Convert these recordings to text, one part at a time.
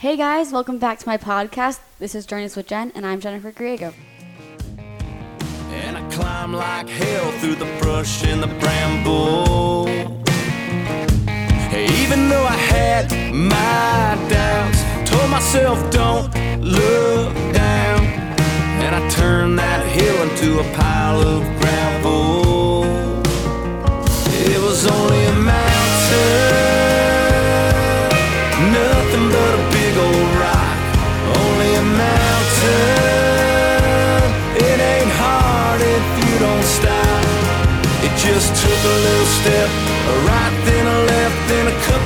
Hey guys, welcome back to my podcast. This is Journeys with Jen, and I'm Jennifer Griego. And I climb like hell through the brush and the bramble. Even though I had my doubts, told myself don't look down. And I turned that hill into a pile of gravel. It was only a mountain,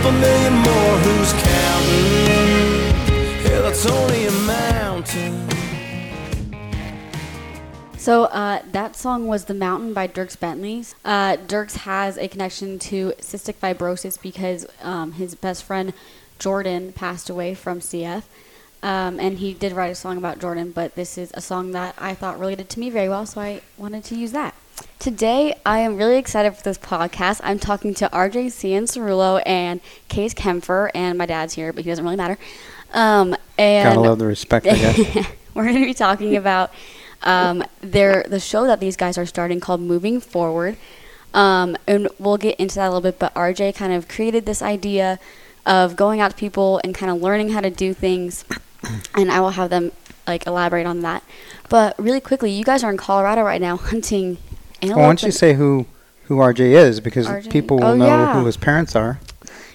a million more. Who's counting? Only a mountain. So uh, that song was "The Mountain" by Dierks Bentley's. Uh, Dierks has a connection to cystic fibrosis because um, his best friend Jordan passed away from CF, um, and he did write a song about Jordan. But this is a song that I thought related to me very well, so I wanted to use that. Today, I am really excited for this podcast. I'm talking to RJ Cianciarulo and Case Kempfer, and my dad's here, but he doesn't really matter. Um, and Gotta love the respect, I guess. we're going to be talking about um, their the show that these guys are starting called Moving Forward, um, and we'll get into that a little bit. But RJ kind of created this idea of going out to people and kind of learning how to do things, and I will have them like elaborate on that. But really quickly, you guys are in Colorado right now hunting. Well, why don't you say who who RJ is because RJ? people will Oh, know yeah. who his parents are.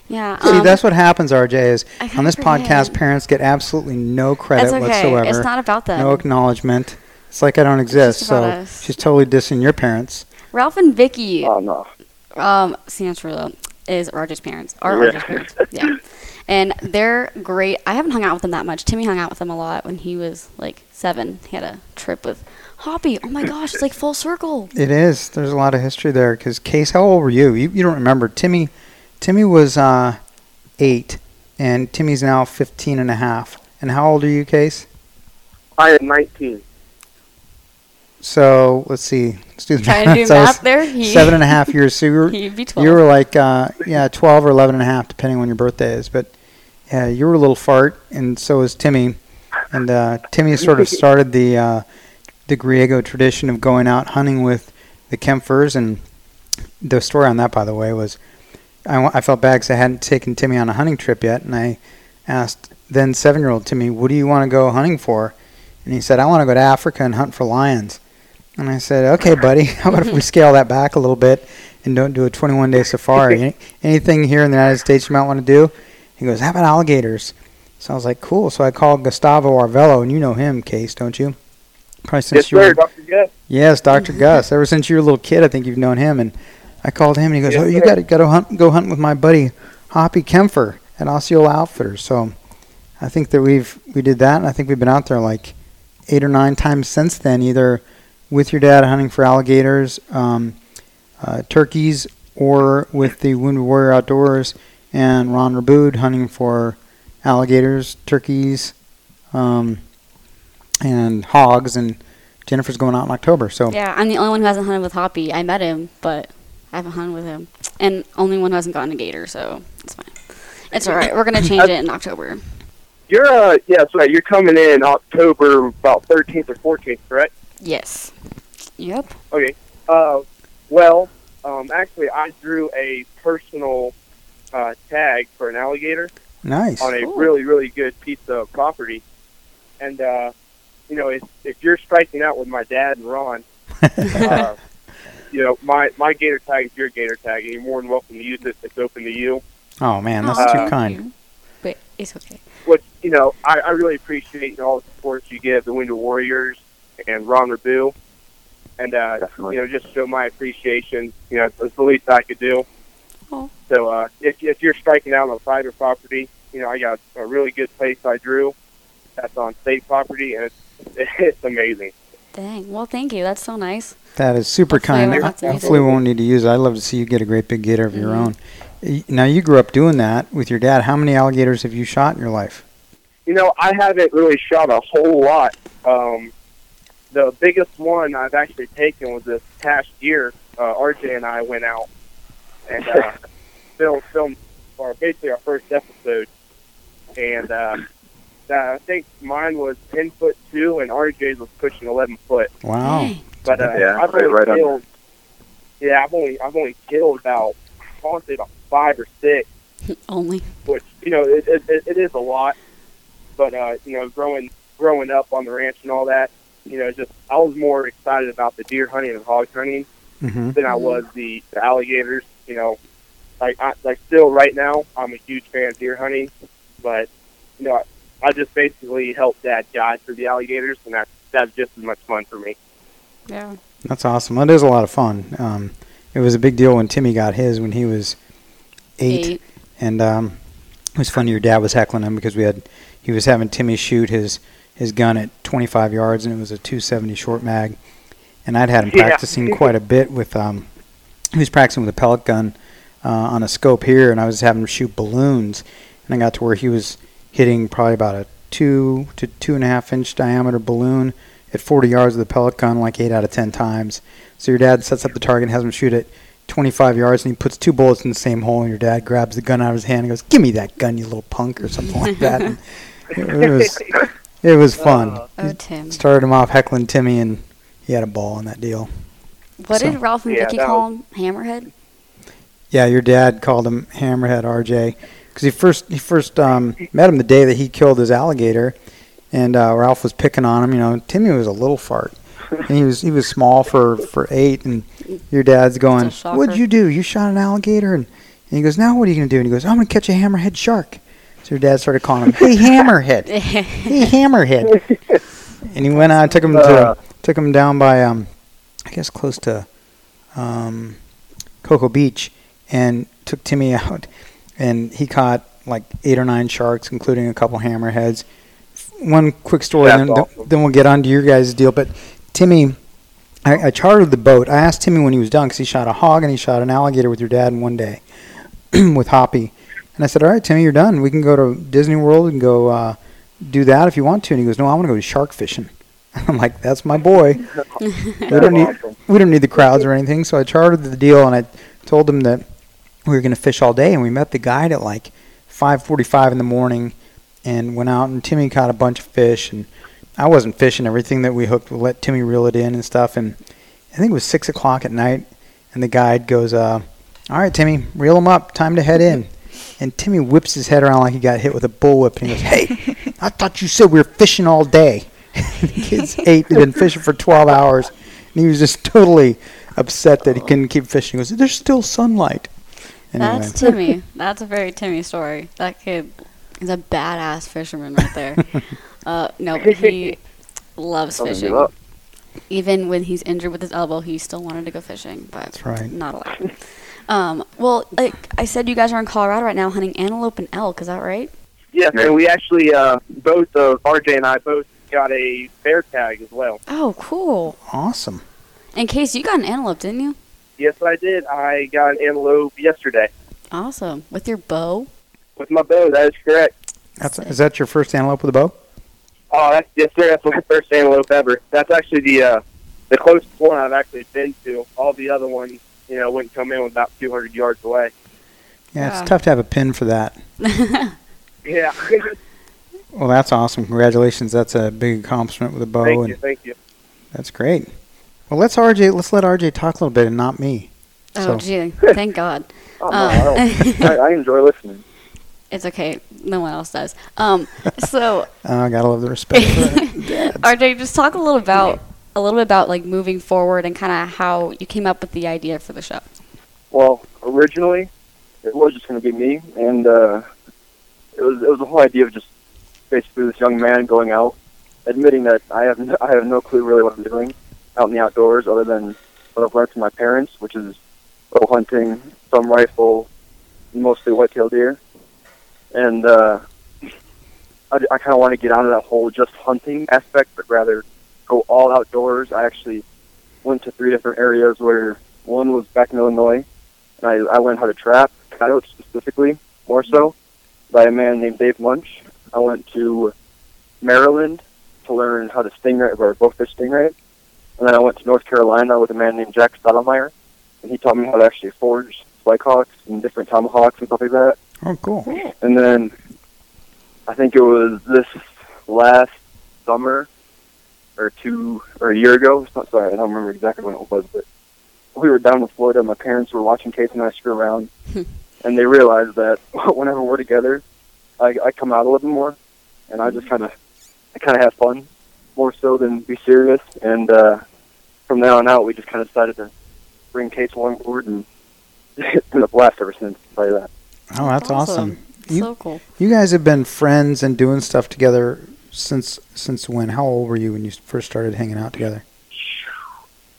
Yeah, See, um, that's what happens, RJ. Is on kinda this podcast, parents get absolutely no credit That's okay. whatsoever. It's not about them. No acknowledgement. It's like I don't exist. just about So us. she's totally dissing your parents. Ralph and Vicky. Oh no. um, Cianciarulo is RJ's parents. Or Yeah. Roger's parents. Yeah. And they're great. I haven't hung out with them that much. Timmy hung out with them a lot when he was like seven. He had a trip with Hoppy. Oh my gosh, it's like full circle. It is. There's a lot of history there. Because Case, how old were you? You, you don't remember. Timmy, Timmy was uh, eight, and Timmy's now 15 and a half. And how old are you, Case? I am 19. So let's see. Let's do the Trying to do So I was math there. He, Seven and a half years. So you were, He'd be 12. you were like, uh, yeah, 12 or 11 and a half, depending on when your birthday is. But yeah, you were a little fart, and so was Timmy. And uh, Timmy sort of started the uh, the Griego tradition of going out hunting with the Kempfers. And the story on that, by the way, was I, I felt bad because I hadn't taken Timmy on a hunting trip yet, and I asked then seven year old Timmy, "What do you want to go hunting for?" And he said, "I want to go to Africa and hunt for lions." And I said, "Okay, buddy. How about if we scale that back a little bit and don't do a 21 day safari? Any, anything here in the United States you might want to do?" He goes, "How about alligators?" So I was like, "Cool." So I called Gustavo Arvello, and you know him, Case, don't you? Probably since Yes, you were sir, Dr. Guest. Yes, Dr. Gus. Ever since you were a little kid, I think you've known him. And I called him, and he goes, Yes, "Oh, you got to to hunt, go hunting with my buddy Hoppy Kempfer at Osceola Outfitters." So I think that we've we did that, and I think we've been out there like eight or nine times since then, either with your dad hunting for alligators, um, uh, turkeys, or with the Wounded Warrior Outdoors and Ron Rabood hunting for alligators, turkeys, um, and hogs. And Jennifer's going out in October, so. Yeah, I'm the only one who hasn't hunted with Hoppy. I met him, but I haven't hunted with him. And only one who hasn't gotten a gator, so it's fine. It's all right. We're going to change it in October. You're uh yeah, that's right. You're coming in October about 13th or 14th, correct? Yes. Yep. Okay. Uh, well, um, actually, I drew a personal uh, tag for an alligator Nice. on a Cool. really, really good piece of property, and uh, you know, if, if you're striking out with my dad and Ron, uh, you know, my my gator tag is your gator tag, and you're more than welcome to use it. It's open to you. Oh man, that's Aw, too kind. But it's okay. What you know, I, I really appreciate you know, all the support you give the Wounded Warriors and Ron Rabu, and uh, you know, just show my appreciation. You know, it's the least I could do. Oh. So uh, if if you're striking out on a private property, you know, I got a really good place I drew. That's on state property, and it's it's amazing. Dang. Well, thank you. That's so nice. That is super Hopefully kind. won't have to use Hopefully, we won't need to use it. I'd love to see you get a great big gator of your Mhm. own. Now, you grew up doing that with your dad. How many alligators have you shot in your life? You know, I haven't really shot a whole lot. Um, the biggest one I've actually taken was this past year. Uh, RJ and I went out and uh, filmed, filmed, or basically our first episode. And uh, Uh, I think mine was ten foot two, and RJ's was pushing eleven foot. Wow. But uh, Yeah, I've right- only right on killed. Yeah, I've only I've only killed about I want to about five or six, Only. which you know it, it, it is a lot. But uh, you know, growing growing up on the ranch and all that, you know, just I was more excited about the deer hunting and hog hunting hmm than I was the, the alligators. You know, like I, like still right now, I'm a huge fan of deer hunting, but you know, I, I just basically helped Dad guide through the alligators, and that's that's just as much fun for me. Yeah. That's awesome. That is a lot of fun. Um, it was a big deal when Timmy got his when he was eight, and um, it was funny. Your dad was heckling him because we had he was having Timmy shoot his his gun at 25 yards, and it was a 270 short mag. And I'd had him Yeah. practicing quite a bit with um, he was practicing with a pellet gun uh, on a scope here, and I was having him shoot balloons, and I got to where he was hitting probably about a two to two and a half inch diameter balloon at 40 yards with a pellet gun, like eight out of ten times. So your dad sets up the target and has him shoot it 25 yards, and he puts two bullets in the same hole. And your dad grabs the gun out of his hand and goes, "Give me that gun, you little punk," or something like that. And it, it was it was fun. Uh, Oh, Tim. Started him off heckling Timmy, and he had a ball on that deal. What So- did Ralph and Yeah, Vicky that call him? Hammerhead? Yeah, your dad called him Hammerhead RJ because he first he first um, met him the day that he killed his alligator, and uh, Ralph was picking on him. You know, Timmy was a little fart, and he was he was small for for eight, and your dad's going, It's a shocker. "What'd you do? You shot an alligator?" And, and he goes, "Now what are you gonna do?" And he goes, "I'm gonna catch a hammerhead shark." So your dad started calling him, "Hey Hammerhead, hey Hammerhead," and he went out, took him to Uh. took him down by um, I guess close to um, Cocoa Beach, and took Timmy out, and he caught like eight or nine sharks, including a couple hammerheads. One quick story, That's then, awesome. then we'll get on to your guys' deal. But Timmy, I, I chartered the boat. I asked Timmy when he was done because he shot a hog and he shot an alligator with your dad in one day with Hoppy. And I said, "All right, Timmy, you're done. We can go to Disney World and go uh, do that if you want to." And he goes, "No, I want to go shark fishing." I'm like, "That's my boy." we don't need awesome. we don't need the crowds or anything. So I chartered the deal and I told him that we were going to fish all day. And we met the guide at like 5:45 in the morning and went out. And Timmy caught a bunch of fish. And I wasn't fishing. Everything that we hooked, we let Timmy reel it in and stuff. And I think it was six o'clock at night. And the guide goes, uh, "All right, Timmy, reel them up. Time to head in." And Timmy whips his head around like he got hit with a bullwhip. And he goes, "Hey, I thought you said we were fishing all day." the kid's ate. He'd been fishing for 12 hours. And he was just totally upset that he couldn't keep fishing. He goes, There's still sunlight. Anyway, That's Timmy. That's a very Timmy story. That kid is a badass fisherman right there. uh, no, but he loves Doesn't fishing. Even when he's injured with his elbow, he still wanted to go fishing, but That's right. not allowed. Um, well, like I said, you guys are in Colorado right now hunting antelope and elk. Is that right? Yes, and we actually uh, both uh, RJ and I both got a bear tag as well. Oh, cool. awesome. In case you got an antelope, didn't you? Yes, I did. I got an antelope yesterday Awesome. With your bow. with my bow. That is correct. That's, is that your first antelope with a bow? Oh, that's yes, sir. That's my first antelope ever. That's actually the uh, the closest one I've actually been to. All the other ones, you know, wouldn't come in about 200 yards away. Yeah, Yeah. it's tough to have a pin for that. Yeah. Well, that's awesome. Congratulations. That's a big accomplishment with a bow. thank and you. Thank you. That's great. Well, let's RJ. Let's let RJ talk a little bit and not me. Oh, So- gee. Thank God. Oh, no, Uh, I, I, I enjoy listening. It's okay. No one else does. Um, so Uh, I gotta love the respect for. RJ, just talk a little about a little bit about like moving forward and kind of how you came up with the idea for the show. Well, originally, it was just going to be me, and uh, it was it was the whole idea of just basically this young man going out, admitting that I have no, I have no clue really what I'm doing out in the outdoors, other than what I've learned from my parents, which is bow hunting, some rifle, mostly whitetail deer, and uh, I, I kind of want to get out of that whole just hunting aspect, but rather go all outdoors. I actually went to three different areas where one was back in Illinois, and I, I learned how to trap, coyotes specifically, more so, by a man named Dave Munch. I went to Maryland to learn how to stingray or bowfish stingray, and then I went to North Carolina with a man named Jack Stottlemyre, and he taught me how to actually forge spikehawks and different tomahawks and stuff like that. Oh, cool. And then I think it was this last summer or two or a year ago. so- Sorry, I don't remember exactly when it was, but we were down in Florida. My parents were watching Case and I screw around, and they realized that whenever we're together, I, I come out a little bit more, and I just kind of, I kind of have fun more so than be serious. And uh, from there on out, we just kind of decided to bring Case along board, and it's been a blast ever since. I'll tell you that. Oh, that's awesome. You, so cool. you guys have been friends and doing stuff together since since when? How old were you when you first started hanging out together?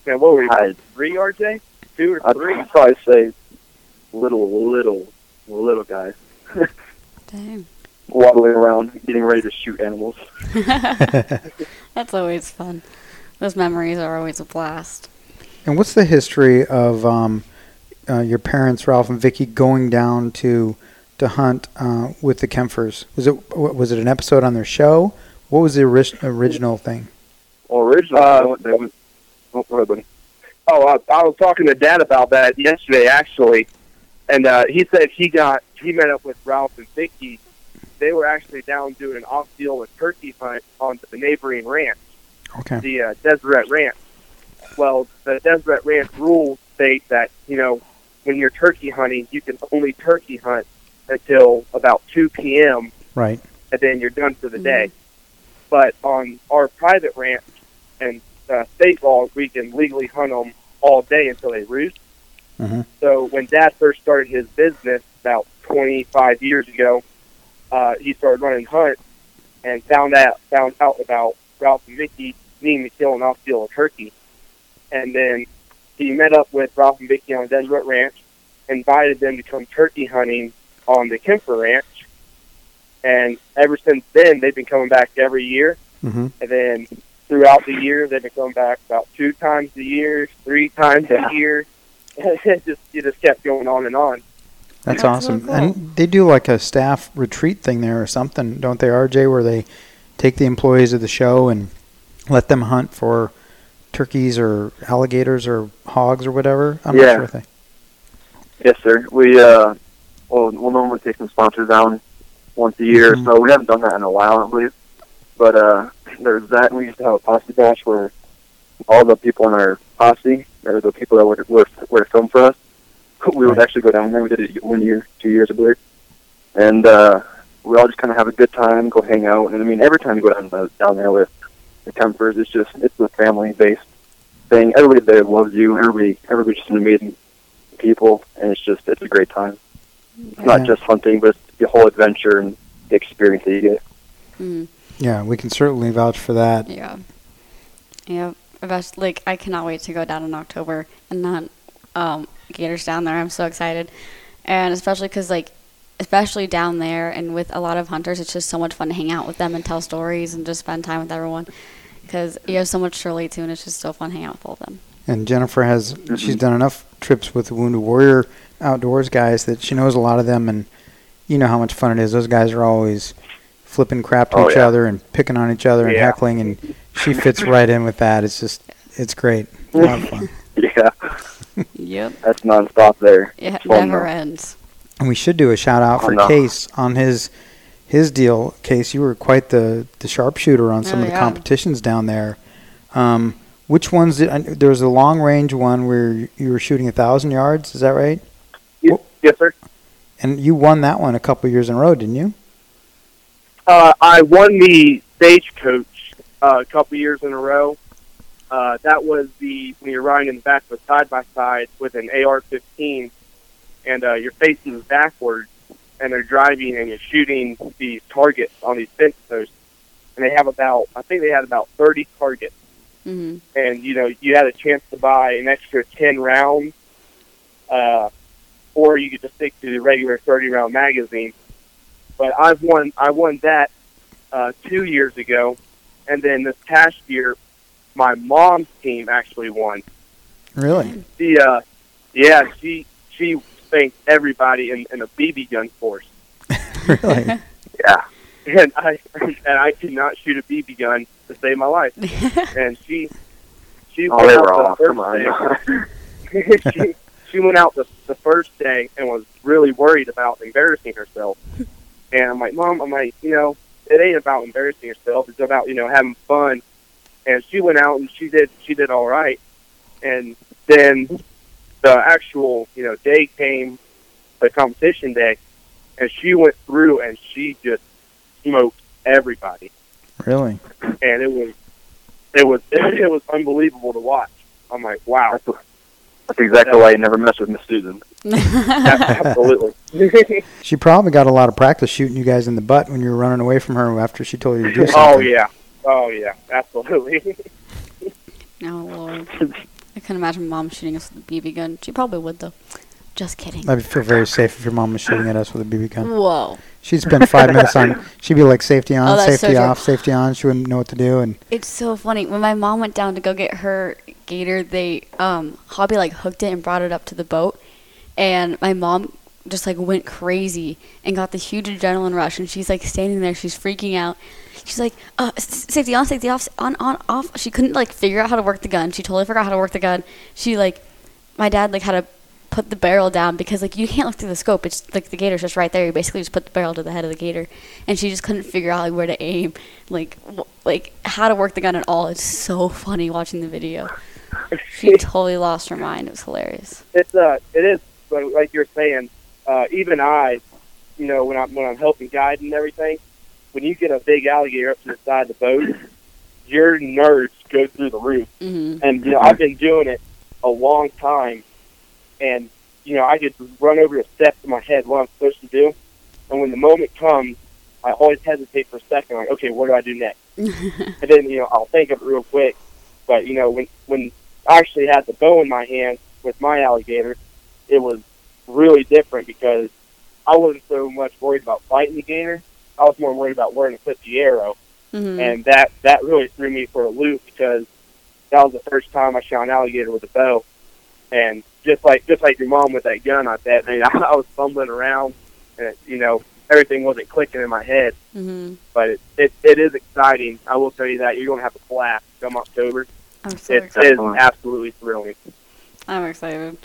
Yeah, what were you? I- Three, RJ? Two or I'd three? probably say little, little, little guy Dang. waddling around, getting ready to shoot animals. That's always fun. Those memories are always a blast. And what's the history of um, uh, your parents, Ralph and Vicky, going down to to hunt uh, with the Kempfers? Was it was it an episode on their show? What was the ori- original thing? Well, originally, Uh, they went- they went- oh, ahead. Oh, I, I was talking to Dad about that yesterday, actually, and uh, he said he got he met up with Ralph and Vicky. They were actually down doing an off deal with turkey hunt on the neighboring ranch, Okay. the uh, Deseret Ranch. Well, the Deseret Ranch rules state that you know when you're turkey hunting, you can only turkey hunt until about 2 p.m. Right. and then you're done for the day. But on our private ranch and uh, state law, we can legally hunt them all day until they roost. Mhm. So when Dad first started his business about 25 years ago, uh, he started running hunts and found out found out about Ralph and Vicky needing and I'll steal a turkey, and then he met up with Ralph and Vicky on the Deseret Ranch, invited them to come turkey hunting on the Kempfer Ranch, and ever since then they've been coming back every year. hmm And then throughout the year they've been coming back about two times a year, three times Yeah. a year. it just it just kept going on and on. That's, That's so awesome. cool. And they do like a staff retreat thing there or something, don't they, RJ, where they take the employees of the show and let them hunt for turkeys or alligators or hogs or whatever? I'm Yeah. not sure if they. Yes, sir. We uh, well, we'll normally take some sponsors down once a year, Mhm. so we haven't done that in a while, I believe. But uh, there's that. and We used to have a posse bash where all the people in our posse, or the people that were were, were film for us, we would actually go down there. We did it one year, two years, I believe, and uh, we all just kind of have a good time, go hang out. And I mean, every time you go down the, down there with the Kempfers, it's just it's a family based thing. Everybody there loves you. Everybody, everybody's just an amazing people, and it's just it's a great time. It's not just hunting, but the whole adventure and the experience that you get. Mm, Yeah, we can certainly vouch for that. yeah. Yeah. Best, like I cannot wait to go down in October and not um, gators down there. I'm so excited, and especially because like, especially down there and with a lot of hunters, it's just so much fun to hang out with them and tell stories and just spend time with everyone. Because you have so much to relate to, and it's just so fun hanging out with all of them. And Jennifer has Mm-hmm. she's done enough trips with the Wounded Warrior outdoors guys that she knows a lot of them, and you know how much fun it is. Those guys are always flipping crap to Oh, each yeah. other and picking on each other and heckling, and she fits right in with that. It's just it's great. A lot of fun. Yeah, Yep. that's nonstop there. It never though. ends. And we should do a shout out Oh, for no. Case on his his deal. Case, you were quite the the sharpshooter on some Oh, of the yeah. competitions down there. Um, which ones did I, there was a long range one where you were shooting a thousand yards? Is that right? Yes, yes sir. And you won that one a couple years in a row, didn't you? Uh, I won the stagecoach uh, a couple years in a row. Uh, that was the when you're riding in the back of a side by side with an AR-15, and uh, you're facing backwards, and they're driving and you're shooting these targets on these fence posts, and they have about I think they had about 30 targets, hmm and you know you had a chance to buy an extra 10 rounds, uh, or you could just stick to the regular 30 round magazine. But I've won I won that uh, two years ago, and then this past year, my mom's team actually won. Really? She, uh, yeah, she she spanked everybody in, in a BB gun force, really? Yeah, and I and I could not shoot a BB gun to save my life. And she she oh, went out were the off. first Come on. day. she she went out the the first day and was really worried about embarrassing herself. And I'm like, Mom, I'm like, you know, it ain't about embarrassing yourself. It's about you know having fun. And she went out and she did she did all right. And then the actual you know day came, the competition day, and she went through and she just smoked everybody. Really? And it was it was it was unbelievable to watch. I'm like, wow, That's exactly why you never mess with Miss Susan. absolutely. She probably got a lot of practice shooting you guys in the butt when you were running away from her after she told you to do oh, something. oh yeah, oh yeah, absolutely. Oh lord. I can't imagine mom shooting us with a BB gun. She probably would though. Just kidding. I'd feel very safe if your mom was shooting at us with a BB gun. Whoa. She'd spend five minutes on. She'd be like safety on, Oh, that's so safety true. off, safety on. She wouldn't know what to do, and It's so funny. When my mom went down to go get her gator, they um Hoppy like hooked it and brought it up to the boat, and my mom just like went crazy and got the huge adrenaline rush, and she's like standing there, she's freaking out. She's like, uh, safety on, safety off, on, on, off. She couldn't like figure out how to work the gun. She totally forgot how to work the gun. She like, my dad like had to put the barrel down because like you can't look through the scope. It's like the gator's just right there. You basically just put the barrel to the head of the gator, and she just couldn't figure out like where to aim, like wh- like how to work the gun at all. It's so funny watching the video. She totally lost her mind. It was hilarious. it's uh it is like you're saying uh even i you know when i'm when i'm helping guide and everything when you get a big alligator up to the side of the boat your nerves go through the roof. Hmm and you know i've been doing it a long time. And you know i could run over the steps in my head what i'm supposed to do. And when the moment comes i always hesitate for a second like okay what do i do next? And then you know I'll think of it real quick. But you know when when I actually had the bow in my hand with my alligator, it was really different because I wasn't so much worried about fighting the gator. I was more worried about where to put the arrow, hmm and that that really threw me for a loop because that was the first time I shot an alligator with a bow, and just like just like your mom with that gun, I bet I, mean, I was fumbling around, and it, you know everything wasn't clicking in my head hmm but it, it it is exciting. I will tell you that you're going to have a blast come October. I'm so It excited. is absolutely thrilling. I'm excited.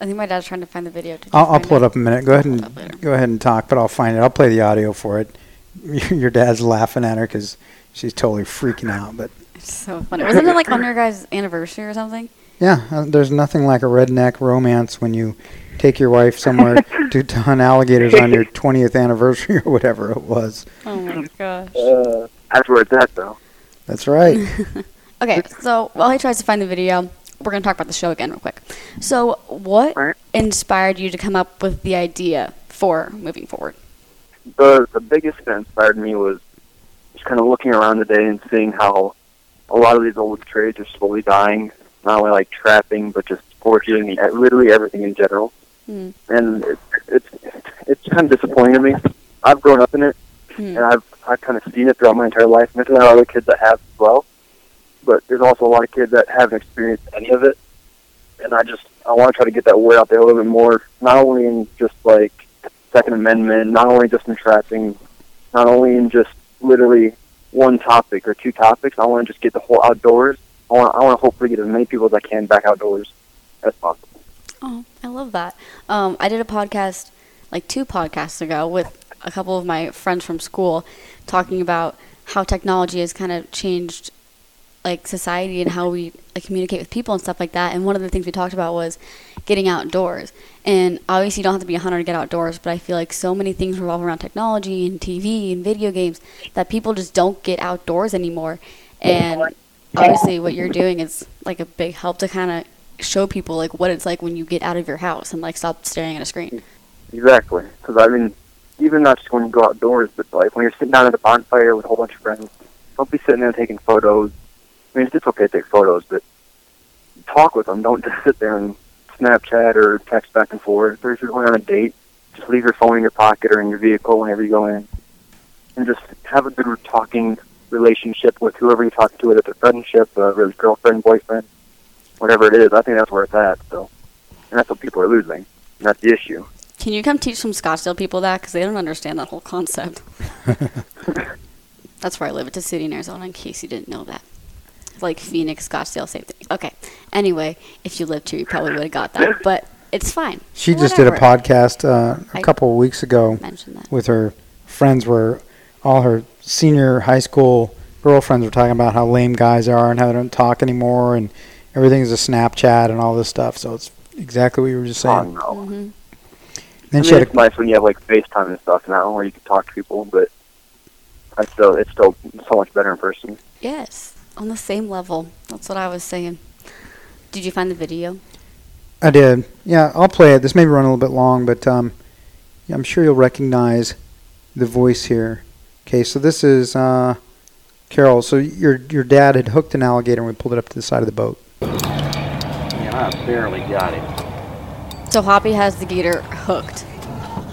I think my dad's trying to find the video. Did you I'll, I'll find pull it up in a minute. Go ahead Pull it up later. and go ahead and talk, but I'll find it. I'll play the audio for it. Your dad's laughing at her because she's totally freaking out. But It's so funny. Wasn't it like on your guys' anniversary or something? yeah, uh, there's nothing like a redneck romance when you take your wife somewhere to, to hunt alligators on your 20th anniversary or whatever it was. Oh my gosh. Uh, that's where it's at, though. That's right. Okay, so while he tries to find the video, we're going to talk about the show again real quick. So, what inspired you to come up with the idea for moving forward? The the biggest that inspired me was just kind of looking around today and seeing how a lot of these old trades are slowly dying. Not only like trapping, but just foraging, and literally everything in general. Hmm. And it, it's it's kind of disappointing to me. I've grown up in it, Hmm. and I've I've kind of seen it throughout my entire life. And there's a lot of other kids that have as well, but there's also a lot of kids that haven't experienced any of it. And I just I want to try to get that word out there a little bit more, not only in just like Second Amendment, not only just in trapping, not only in just literally one topic or two topics. I want to just get the whole outdoors. I want I want to hopefully get as many people as I can back outdoors as possible. Oh, I love that. Um, I did a podcast like two podcasts ago with a couple of my friends from school talking about how technology has kind of changed like society and how we like, communicate with people and stuff like that. And one of the things we talked about was getting outdoors. And obviously, you don't have to be a hunter to get outdoors, but I feel like so many things revolve around technology and TV and video games that people just don't get outdoors anymore. And obviously, what you're doing is like a big help to kind of show people like what it's like when you get out of your house and like stop staring at a screen. Exactly. Because I mean, even not just when you go outdoors, but like when you're sitting down at a bonfire with a whole bunch of friends, don't be sitting there taking photos. I mean, it's okay to take photos, but talk with them. Don't just sit there and Snapchat or text back and forth. Or if you're going on a date, just leave your phone in your pocket or in your vehicle whenever you go in, and just have a good talking relationship with whoever you talk to, whether it's a friendship, a really girlfriend, boyfriend, whatever it is. I think that's where it's at. So, and that's what people are losing. And that's the issue. Can you come teach some Scottsdale people that because they don't understand that whole concept? That's where I live. It's a city in Arizona. In case you didn't know that, It's like Phoenix, Scottsdale, same thing. Okay. Anyway, if you lived here, you probably would have got that, but it's fine. She just did a podcast uh, a I- couple of weeks ago that. with her friends where all her senior high school girlfriends were talking about how lame guys are and how they don't talk anymore and everything's a Snapchat and all this stuff. So it's exactly what you were just Oh, saying. no. hmm Then I mean, she had it's a, nice when you have like FaceTime and stuff now, where you can talk to people, but I still, it's still so much better in person. Yes, on the same level. That's what I was saying. Did you find the video? I did. Yeah, I'll play it. This may run a little bit long, but um, yeah, I'm sure you'll recognize the voice here. Okay, so this is uh, Carol. So your your dad had hooked an alligator and we pulled it up to the side of the boat. Yeah, I barely got it. So Hoppy has the gator hooked.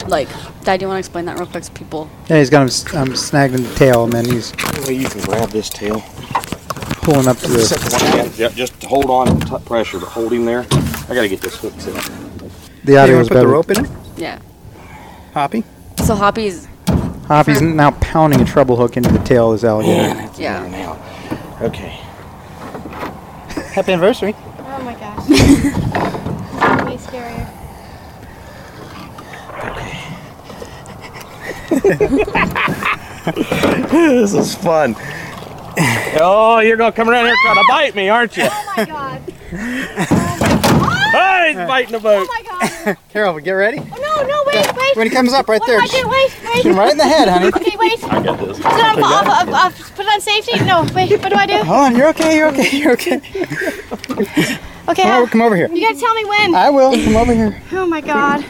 Like, Dad, do you want to explain that real quick to people? Yeah, he's got him s- um, snagged in the tail, and then he's Well, you can grab this tail. Pulling up to the. Yeah, just hold on, t- pressure, but hold him there. I gotta get this hook set. The audio you is want to put the better. rope in it, Yeah. Hoppy? So Hoppy's Hoppy's now pounding a treble hook into the tail of this alligator. that's Yeah. better now. Okay. Happy anniversary. Oh my gosh. Way scarier. this is fun. Oh, you're gonna come around here trying to bite me, aren't you? Oh my god. Hey, he's biting the boat. Oh my god. Carol, we get ready. Oh no, no, wait, wait. When he comes up right what there, do I do? Wait, wait. right in the head, honey. Okay, wait. I got this. Put it on, off, off, off, put it on safety? No, wait, what do I do? Hold on, you're okay, you're okay, you're okay. Okay, Come how, over, come over here. you gotta tell me when. I will. Come over here. Oh my god.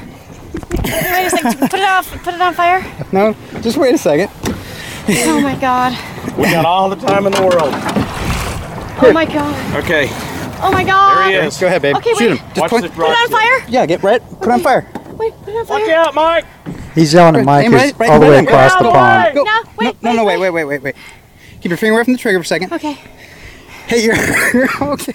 Wait a second, put it off, put it on fire. No, just wait a second. Oh my god. We got all the time in the world. Oh my god. Okay, Oh my god. there he is. Go ahead, babe. Okay, Shoot wait. him. Just Watch point. this Put it on fire. Yeah, get right. Put it on fire. Wait, put it on fire. Watch out, Mike. He's yelling at Mike aim who's right- right- all the way right- across right the pond. Go. No, wait, no, no, wait, wait, wait, wait, wait, wait. Keep your finger away from the trigger for a second. Okay. Hey, you're, you're okay.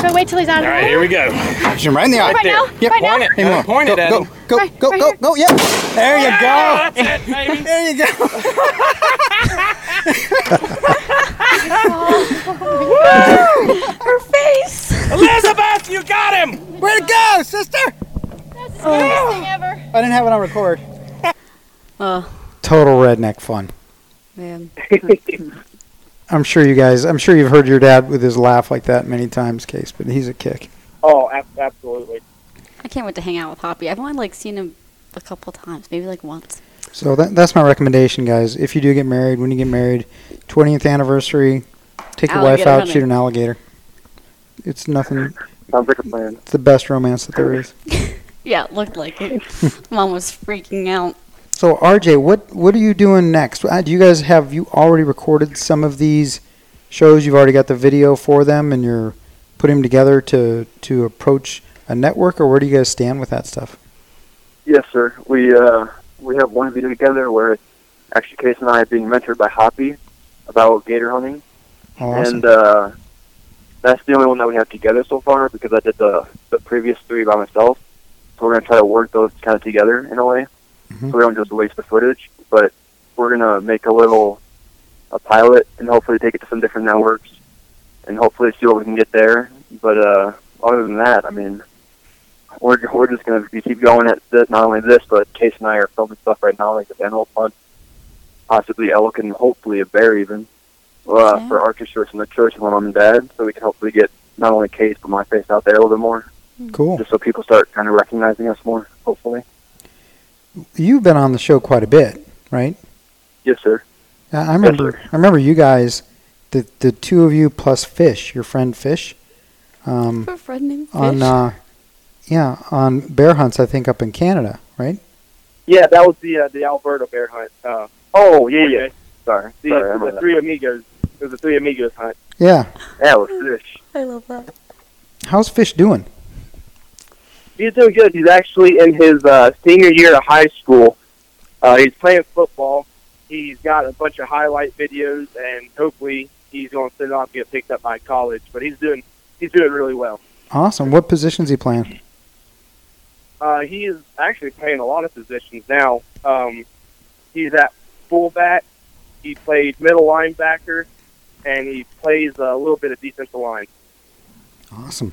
So wait till he's out of the right, water. here we go. Shoot him right in the eye. Right now? Yep. Right now? Point it. Hey. Point go, it at go, him. go, Right- go, right go, here. go. Yep. There you go. Yeah, that's it, baby. There you go. her face. Elizabeth, you got him. Way to go, sister. That's the scariest thing oh. ever. I didn't have it on record. Oh Total redneck fun. man. I'm sure you guys. I'm sure you've heard your dad with his laugh like that many times, Case. But he's a kick. Oh, absolutely. I can't wait to hang out with Hoppy. I've only like seen him a couple times, maybe like once. So that, that's my recommendation, guys. If you do get married, when you get married, 20th anniversary, take your wife out, hunting. shoot an alligator. It's nothing. Sounds like a plan. It's the best romance that there is. Yeah, it looked like it. Mom was freaking out. So RJ, what what are you doing next? Uh, Do you guys have you already recorded some of these shows? You've already got the video for them, and you're putting them together to to approach a network, or where do you guys stand with that stuff? Yes, sir. We uh, we have one video together where actually Case and I are being mentored by Hoppy about gator hunting, awesome. and uh, that's the only one that we have together so far because I did the the previous three by myself. So we're gonna try to work those kind of together in a way, Mhm. so we don't just waste the footage. But we're gonna make a little a pilot and hopefully take it to some different networks and hopefully see what we can get there. But uh, other than that, I mean, we're we're just gonna be- keep going at this, not only this, but Case and I are filming stuff right now, like the animal hunt, possibly elk, and hopefully a bear even, uh, Yeah. for Archer's Choice and the church and my mom and dad, so we can hopefully get not only Case but my face out there a little bit more, cool. just so people start kind of recognizing us more. Hopefully, You've been on the show quite a bit, right? yes, sir. I I remember. I remember you guys, the the two of you plus Fish, your friend Fish, um, Her friend named Fish. on uh, yeah on bear hunts. I think up in Canada, right? Yeah, that was the uh, the Alberta bear hunt. Uh, Oh yeah, yeah. okay. Sorry, The, sorry, I remember the that. three amigos. It was the three amigos hunt. Yeah. That was fish. I love that. How's Fish doing? He's doing good. He's actually in his uh, senior year of high school. Uh, he's playing football. He's got a bunch of highlight videos, and hopefully he's going to send off and get picked up by college. But he's doing he's doing really well. Awesome. What position's he playing? Uh, he is actually playing a lot of positions now. Um, he's at fullback. He played middle linebacker, and he plays a little bit of defensive line. Awesome.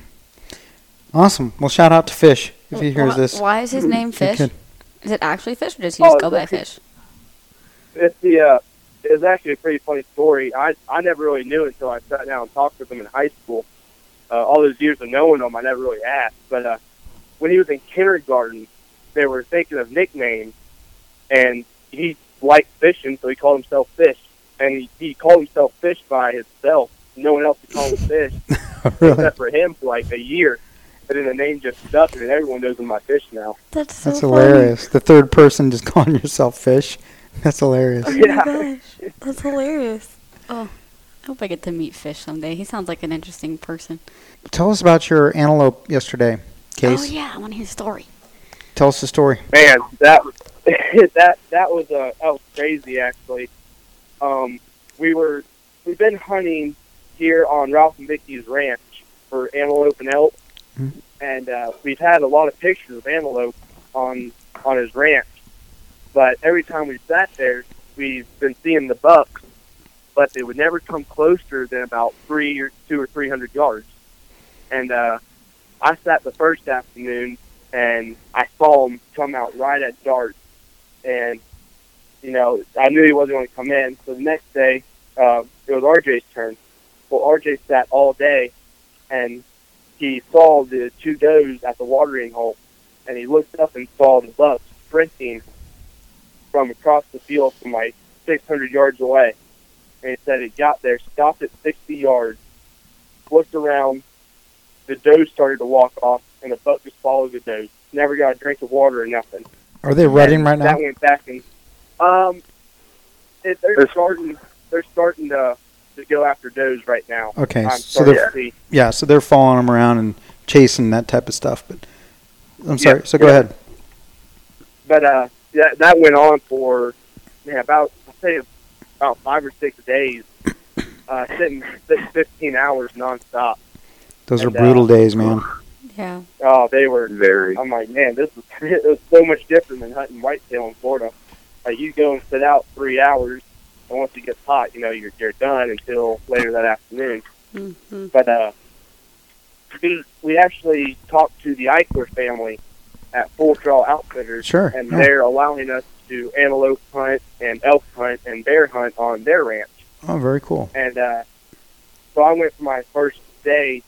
Awesome. Well, shout out to Fish if he hears why, this. Why is his name Fish? Is it actually Fish, or does he just Oh, go by Fish? it's the uh, it's actually a pretty funny story. I I never really knew until I sat down and talked with him in high school. Uh, all those years of knowing him, I never really asked. But uh, when he was in kindergarten, they were thinking of nicknames, and he liked fishing, so he called himself Fish. And he, he called himself Fish by himself. No one else could call him Fish really? except for him for like a year. But then the name just stuck, and everyone knows him by Fish now. That's so That's funny. hilarious. The third person just calling yourself fish. That's hilarious. Oh Yeah. gosh, that's hilarious. Oh, I hope I get to meet Fish someday. He sounds like an interesting person. Tell us about your antelope yesterday, Case. Oh yeah, I want to hear the story. Tell us the story. Man, that that that was uh, that was crazy actually. Um, we were we've been hunting here on Ralph and Vicky's ranch for antelope and elk, Mhm. and uh, we've had a lot of pictures of antelope on on his ranch. But every time we sat there, we've been seeing the bucks, but they would never come closer than about three or two or three hundred yards. And uh, I sat the first afternoon and I saw him come out right at dark. And, you know, I knew he wasn't going to come in. So the next day, uh, it was RJ's turn. Well, RJ sat all day, and he saw the two does at the watering hole. And he looked up and saw the buck sprinting from across the field from like 600 yards away. And he said he got there, stopped at 60 yards, looked around, the does started to walk off, and the buck just followed the does. Never got a drink of water or nothing. Are they rutting right now? That went back and um, it, they're It's- starting. They're starting to to go after does right now. Okay, I'm so starting they're see. yeah, so they're following them around and chasing that type of stuff. But I'm sorry. Yeah, so go yeah. ahead. But uh, that that went on for yeah about I say about five or six days, uh, sitting six, 15 hours nonstop. Those are And, uh, brutal days, man. Yeah. Oh, they were Very. I'm like, man, this is it was so much different than hunting whitetail in Florida. Like you go and sit out three hours, and once it gets hot, you know you're you're done until later that afternoon. hmm But uh, we we actually talked to the Eichler family at Full Draw Outfitters, Sure. and yeah. they're allowing us to antelope hunt and elk hunt and bear hunt on their ranch. Oh, very cool. And uh, so I went for my first day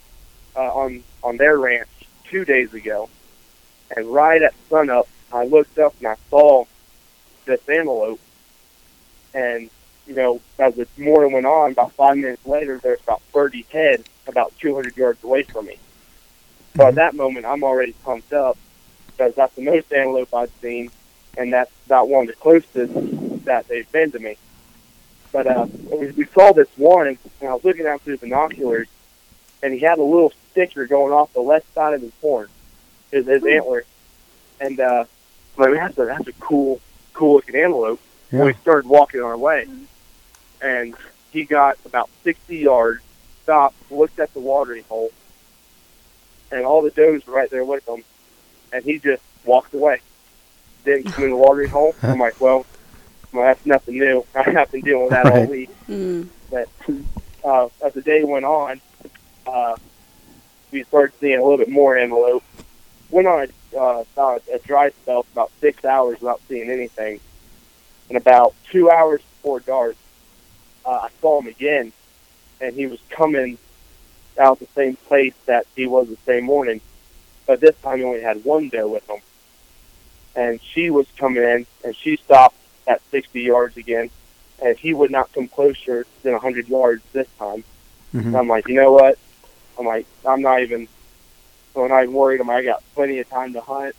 uh, on on their ranch two days ago, and right at sunup, I looked up and I saw this antelope. And you know, as the morning went on, about five minutes later, there's about 30 head about 200 yards away from me. So at that moment, I'm already pumped up because that's the most antelope I've seen, and that's about one of the closest that they've been to me. But uh, we we saw this one, and I was looking out through the binoculars, and he had a little sticker going off the left side of his horn, his, his antler. And uh, mean, that's a that's a cool, cool looking antelope. Yeah. We started walking our way, and he got about 60 yards, stopped, looked at the watering hole, and all the does were right there with him, and he just walked away. Didn't come in the watering hole. I'm like, well, well, that's nothing new. I've been dealing with that all Right. week Mm. but uh, as the day went on, uh, we started seeing a little bit more antelope. Went on a, uh, about a dry spell for about six hours without seeing anything. And about two hours before dark, uh, I saw him again, and he was coming out the same place that he was the same morning. But this time he only had one doe with him. And she was coming in, and she stopped at 60 yards again and he would not come closer than 100 yards this time. Mhm. And I'm like, you know what? I'm like, I'm not even, so I'm not even worried. I'm like, I got plenty of time to hunt.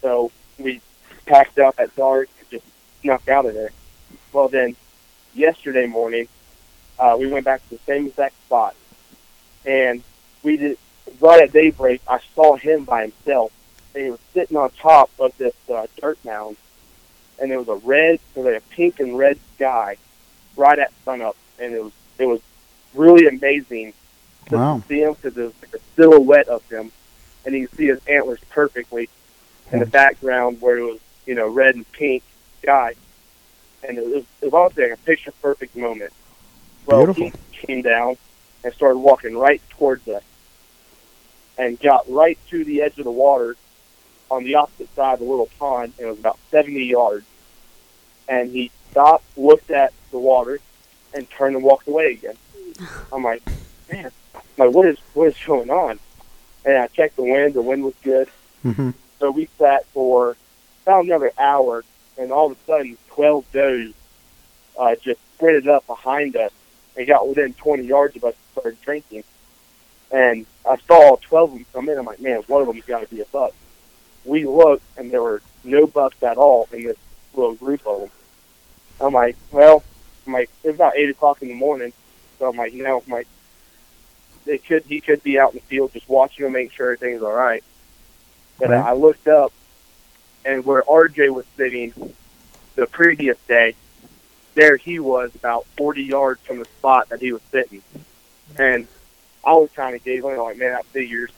So we packed up at dark and just snuck out of there. Well, then yesterday morning, uh, we went back to the same exact spot. And we did, right at daybreak, I saw him by himself. And he was sitting on top of this uh, dirt mound and there was a red, there was a pink and red sky right at sunup, and it was it was really amazing to Wow. see him because there was like a silhouette of him, and you can see his antlers perfectly in the background where it was you know red and pink sky, and it was, it was honestly like a picture perfect moment. Well, Beautiful. he came down and started walking right towards us, and got right to the edge of the water on the opposite side of the little pond, and it was about 70 yards. And he stopped, looked at the water, and turned and walked away again. I'm like, man, I'm like what is what is going on? And I checked the wind. The wind was good. hmm So we sat for about another hour, and all of a sudden, 12 does uh, just sprinted up behind us and got within 20 yards of us and started drinking. And I saw all 12 of them come in. I'm like, man, one of them's got to be a buck. We looked, and there were no bucks at all in this little group of them. I'm like, well, I'm like, it's about 8 o'clock in the morning. So I'm like, you know, I'm like, they could, he could be out in the field just watching them, make sure everything's all right. But Right. I looked up, and where RJ was sitting the previous day, there he was about 40 yards from the spot that he was sitting. And I was kind of giggling, like, man, that figures.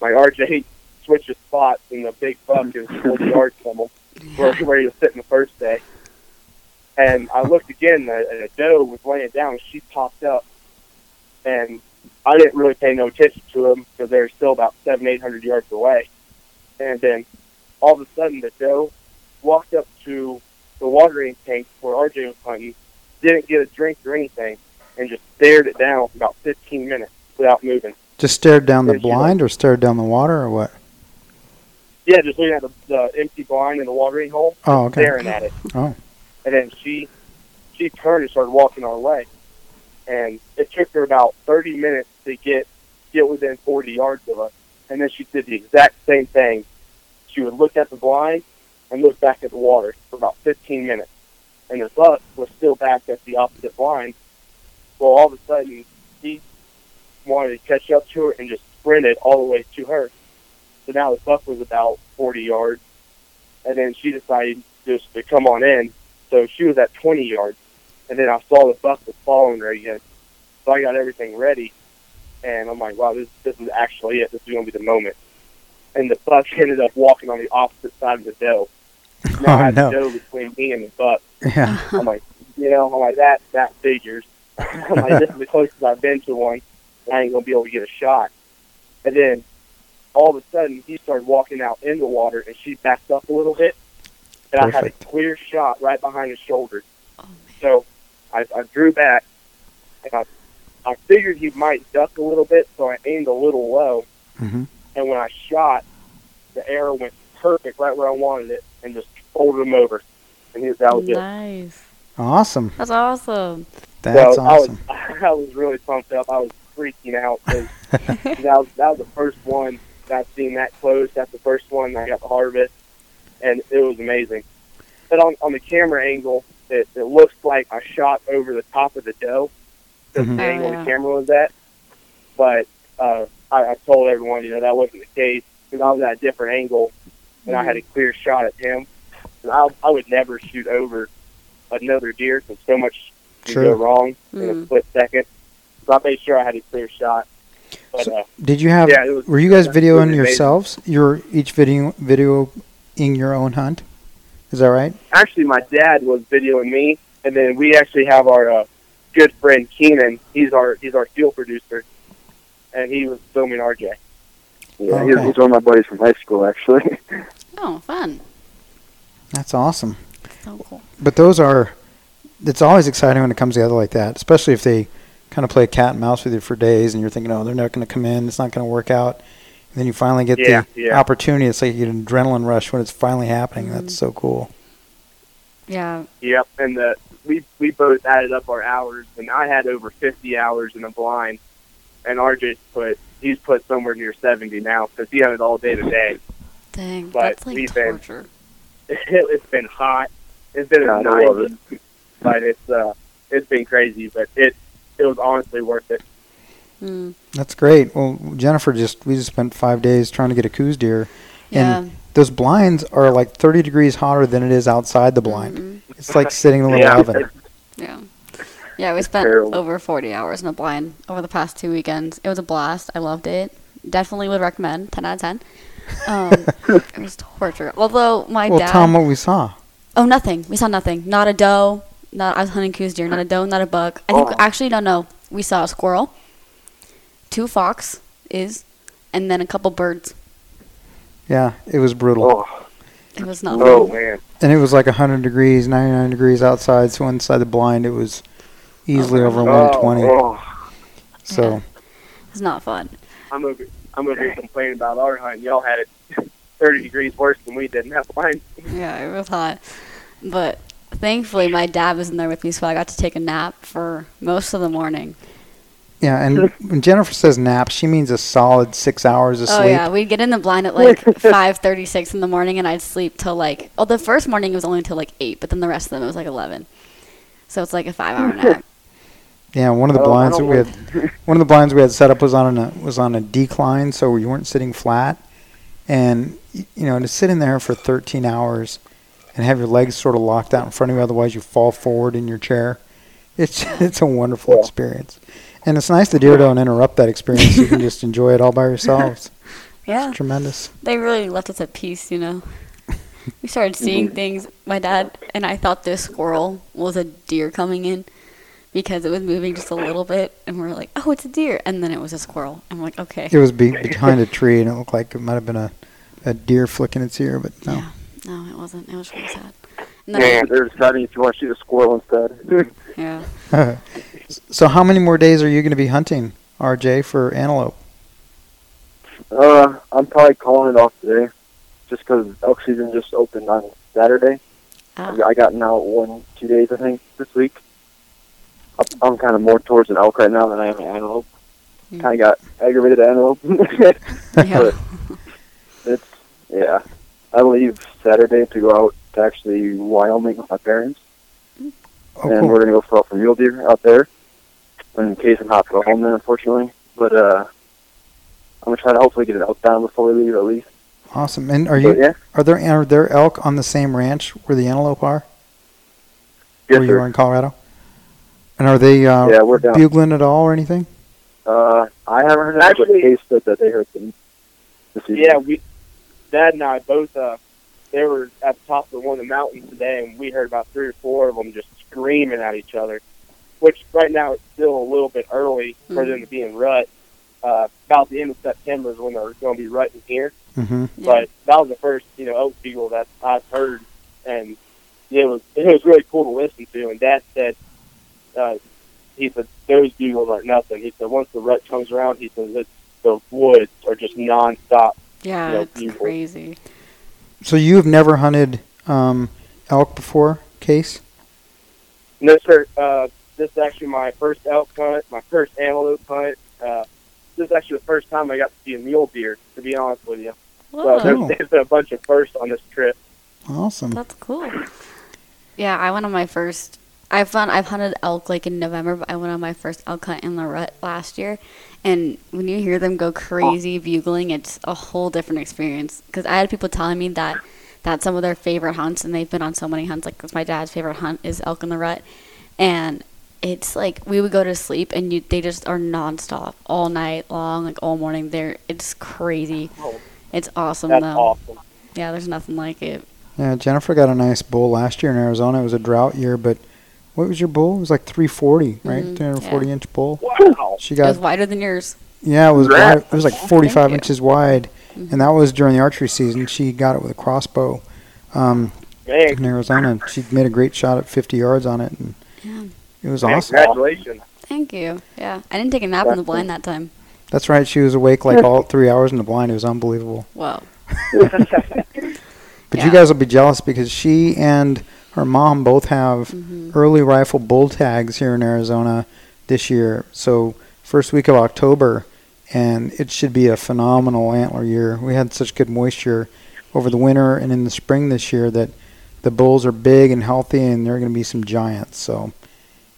My RJ switches spots, and the big buck is 40 yards from him, where, where he was sitting the first day. And I looked again, and a, doe was laying down, and she popped up. And I didn't really pay no attention to him because they were still about seven, eight hundred yards away. And then all of a sudden, the doe walked up to the watering tank where RJ was hunting, didn't get a drink or anything, and just stared it down for about 15 minutes without moving. Just stared down the blind or stared down the water or what? Yeah, just looking at the, the empty blind in the watering hole, Oh, okay. staring at it. Oh. And then she she turned and started walking our way. And it took her about 30 minutes to get get within 40 yards of us. And then she did the exact same thing. She would look at the blind and look back at the water for about 15 minutes. And the buck was still back at the opposite blind. Well, all of a sudden, he wanted to catch up to her and just sprinted all the way to her. So now the buck was about 40 yards. And then she decided just to come on in. So she was at 20 yards. And then I saw the buck was following her again. So I got everything ready. And I'm like, wow, this, this is actually it. This is going to be the moment. And the buck ended up walking on the opposite side of the doe. Now I Oh, had no. the doe between me and the buck. Yeah. I'm like, you know, I'm like, that, that figures. I'm like, this is the closest I've been to one. I ain't going to be able to get a shot. And then all of a sudden, he started walking out in the water, and she backed up a little bit. And I had a clear shot right behind his shoulder. Oh, so I, I drew back, and I, I figured he might duck a little bit, so I aimed a little low. hmm And when I shot, the arrow went perfect right where I wanted it, and just folded him over. And he, that was it. Nice. Awesome. That's awesome. That's so awesome. I was, I was really pumped up. I was freaking out 'cause that was that was the first one that I've seen that close. That's the first one I got to harvest, and it was amazing. But on on the camera angle, it, it looks like I shot over the top of the doe, because Mhm. the Oh, yeah. the camera was at. But uh, I, I told everyone, you know, that wasn't the case because I was at a different angle, and I had a clear shot at him. And I I would never shoot over another deer because so much can go wrong in Mm. a split second. So I made sure I had a clear shot. But So- uh, Did you have? yeah, it was- were you guys videoing yourselves? You're each video videoing your own hunt. Is that right? actually, my dad was videoing me, and then we actually have our uh, good friend Keenan. He's our he's our field producer, and he was filming RJ. Yeah, he's, Okay. he's one of my buddies from high school, actually. Oh, fun. That's awesome. So cool. But those are. It's always exciting when it comes together like that, especially if they kind of play cat and mouse with you for days, and you're thinking, oh, they're not going to come in. It's not going to work out. And then you finally get Yeah, the yeah. opportunity. It's like you get an adrenaline rush when it's finally happening. Mm-hmm. That's so cool. Yeah. Yep, and the we we both added up our hours, and I had over 50 hours in the blind, and RJ's put he's put somewhere near 70 now because he had it all day today. Dang. But that's like we've been- torture. it's been hot. It's been God, a I love 90, but it's uh it's been crazy, but it it was honestly worth it. Mm. That's great. Well, Jennifer just we just spent five days trying to get a Coues deer, Yeah. and those blinds are like 30 degrees hotter than it is outside the blind. Mhm. It's like sitting in a little Yeah. oven. Yeah. Yeah, we spent terrible. over 40 hours in a blind over the past two weekends. It was a blast. I loved it. Definitely would recommend. 10 out of 10. Um, it was torture. Although my Well, dad. tell 'em what we saw. Oh, nothing. We saw nothing. Not a doe. Not I was hunting Coues deer. Not a doe. Not a buck. I think Oh. actually no no. We saw a squirrel, two fox is, and then a couple birds. Yeah, it was brutal. oh, It was not. Oh fun. man. And it was like 100 degrees, 99 degrees outside. So inside the blind, it was easily over 120. Oh, So Yeah. It's not fun. I'm over. I'm over here complaining about our hunt. Y'all had it 30 degrees worse than we did in that line. Yeah, it was hot. But thankfully, my dad was in there with me, so I got to take a nap for most of the morning. yeah, and when Jennifer says nap, she means a solid six hours of Oh sleep. Oh yeah, we'd get in the blind at like 5:36 in the morning, and I'd sleep till like. Oh, the first morning it was only till like eight, but then the rest of them it was like 11. So it's like a five-hour nap. Yeah, one of the Oh, blinds that we had, one of the blinds we had set up was on a was on a decline, so you weren't sitting flat, and you know to sit in there for 13 hours and have your legs sort of locked out in front of you, otherwise you fall forward in your chair. It's it's a wonderful Yeah. experience, and it's nice the deer don't interrupt that experience. You can just enjoy it all by yourselves. Yeah, It's tremendous. they really left us at peace, you know. We started seeing things. My dad and I thought this squirrel was a deer coming in because it was moving just a little bit, and we are like, "Oh, it's a deer," and then it was a squirrel. I'm like, "Okay." It was be- behind a tree, and it looked like it might have been a, a deer flicking its ear, but no. Yeah, no, it wasn't. It was really sad. And Man, then, they're deciding if you want to shoot a squirrel instead. yeah. so how many more days are you going to be hunting, RJ, for antelope? uh, I'm probably calling it off today, just because elk season just opened on Saturday. Ah, I got out one, two days, I think, this week. I'm- kind of more towards an elk right now than I am an antelope. Mm. Kind of got aggravated at antelope. yeah. it's yeah. I leave Saturday to go out to actually Wyoming with my parents, Oh, and cool. we're gonna go for for mule deer out there. In case I'm not go home then, unfortunately. But uh, I'm gonna try to hopefully get it elk down before we leave at least. Awesome. And are But you yeah, are there are there elk on the same ranch where the antelope are? yes, where you are sir. in Colorado? And are they uh, Yeah, we're down. bugling at all or anything? Uh, I haven't heard it, Actually- but Case said that they heard them. This. Yeah, we, Dad and I both, uh, they were at the top of one of the mountains today, and we heard about three or four of them just screaming at each other. Which right now it's still a little bit early for them to be in rut. Uh, about the end of September is when they're going to be rutting here. Mm-hmm. Yeah. But that was the first, you know, elk bugle that I've heard, and it was it was really cool to listen to. And Dad said, uh, he said those bugles aren't nothing. He said once the rut comes around, he says it's the woods are just nonstop. Yeah, Yeah, it's beautiful. crazy. So you have never hunted um, elk before, Case? No, sir. Uh, this is actually my first elk hunt, my first antelope hunt. Uh, this is actually the first time I got to see a mule deer. To be honest with you, so Whoa, Oh. there's, there's been a bunch of firsts on this trip. Awesome. that's cool. Yeah, I went on my first. I've fun. I've hunted elk like in November, but I went on my first elk hunt in the rut last year. And when you hear them go crazy bugling, it's a whole different experience. Because I had people telling me that that's some of their favorite hunts, and they've been on so many hunts. Like 'cause my dad's favorite hunt is elk in the rut, and it's like we would go to sleep, and you they just are nonstop all night long, like all morning. They're it's crazy. It's awesome that's though. awesome. Yeah, there's nothing like it. Yeah, Jennifer got a nice bull last year in Arizona. It was a drought year, but what was your bull? It was like 340, right? Mhm, 340 yeah. inch bull. Wow. She It was got wider than yours. yeah, it was wide, it was like Thank 45 you. inches wide, and that was during the archery season. She got it with a crossbow um, in Arizona. She made a great shot at 50 yards on it, and Yeah. it was man, awesome. congratulations. Thank you. Yeah, I didn't take a nap in the blind that time. That's right. She was awake like all three hours in the blind. It was unbelievable. Wow. But Yeah. you guys will be jealous because she and her mom both have Mm-hmm. early rifle bull tags here in Arizona this year. So first week of October, and it should be a phenomenal antler year. We had such good moisture over the winter and in the spring this year that the bulls are big and healthy, and they're going to be some giants. So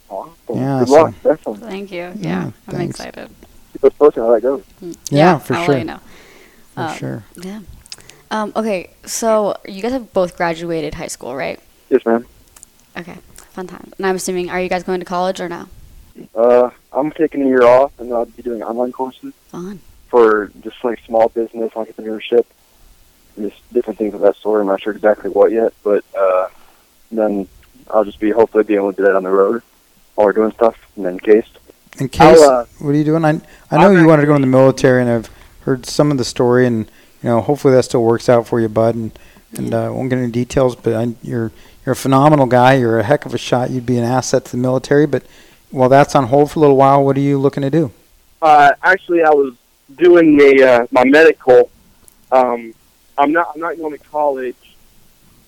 Awesome. Yeah, Good so- luck. Definitely. Thank you. Yeah, Yeah, I'm thanks. excited. Keep us posted how that goes. yeah, for I'll sure, Let you know. for Uh, sure. Yeah. Um, okay, so you guys have both graduated high school, right? Yes, ma'am. Okay, fun time. And I'm assuming, are you guys going to college or no? Uh, I'm taking a year off, and I'll be doing online courses Fun. for just like small business entrepreneurship, and just different things of that sort. I'm not sure exactly what yet, but uh, then I'll just be hopefully be able to do that on the road while we're doing stuff, and then cased. In case, I'll, uh, what are you doing? I I know I'm you wanted to go in the military, and I've heard some of the story, and you know, hopefully that still works out for you, bud. And and uh, won't get into details. But I, you're you're a phenomenal guy. You're a heck of a shot. You'd be an asset to the military. But while that's on hold for a little while, what are you looking to do? Uh, actually, I was doing the uh, my medical. Um, I'm not I'm not going to college,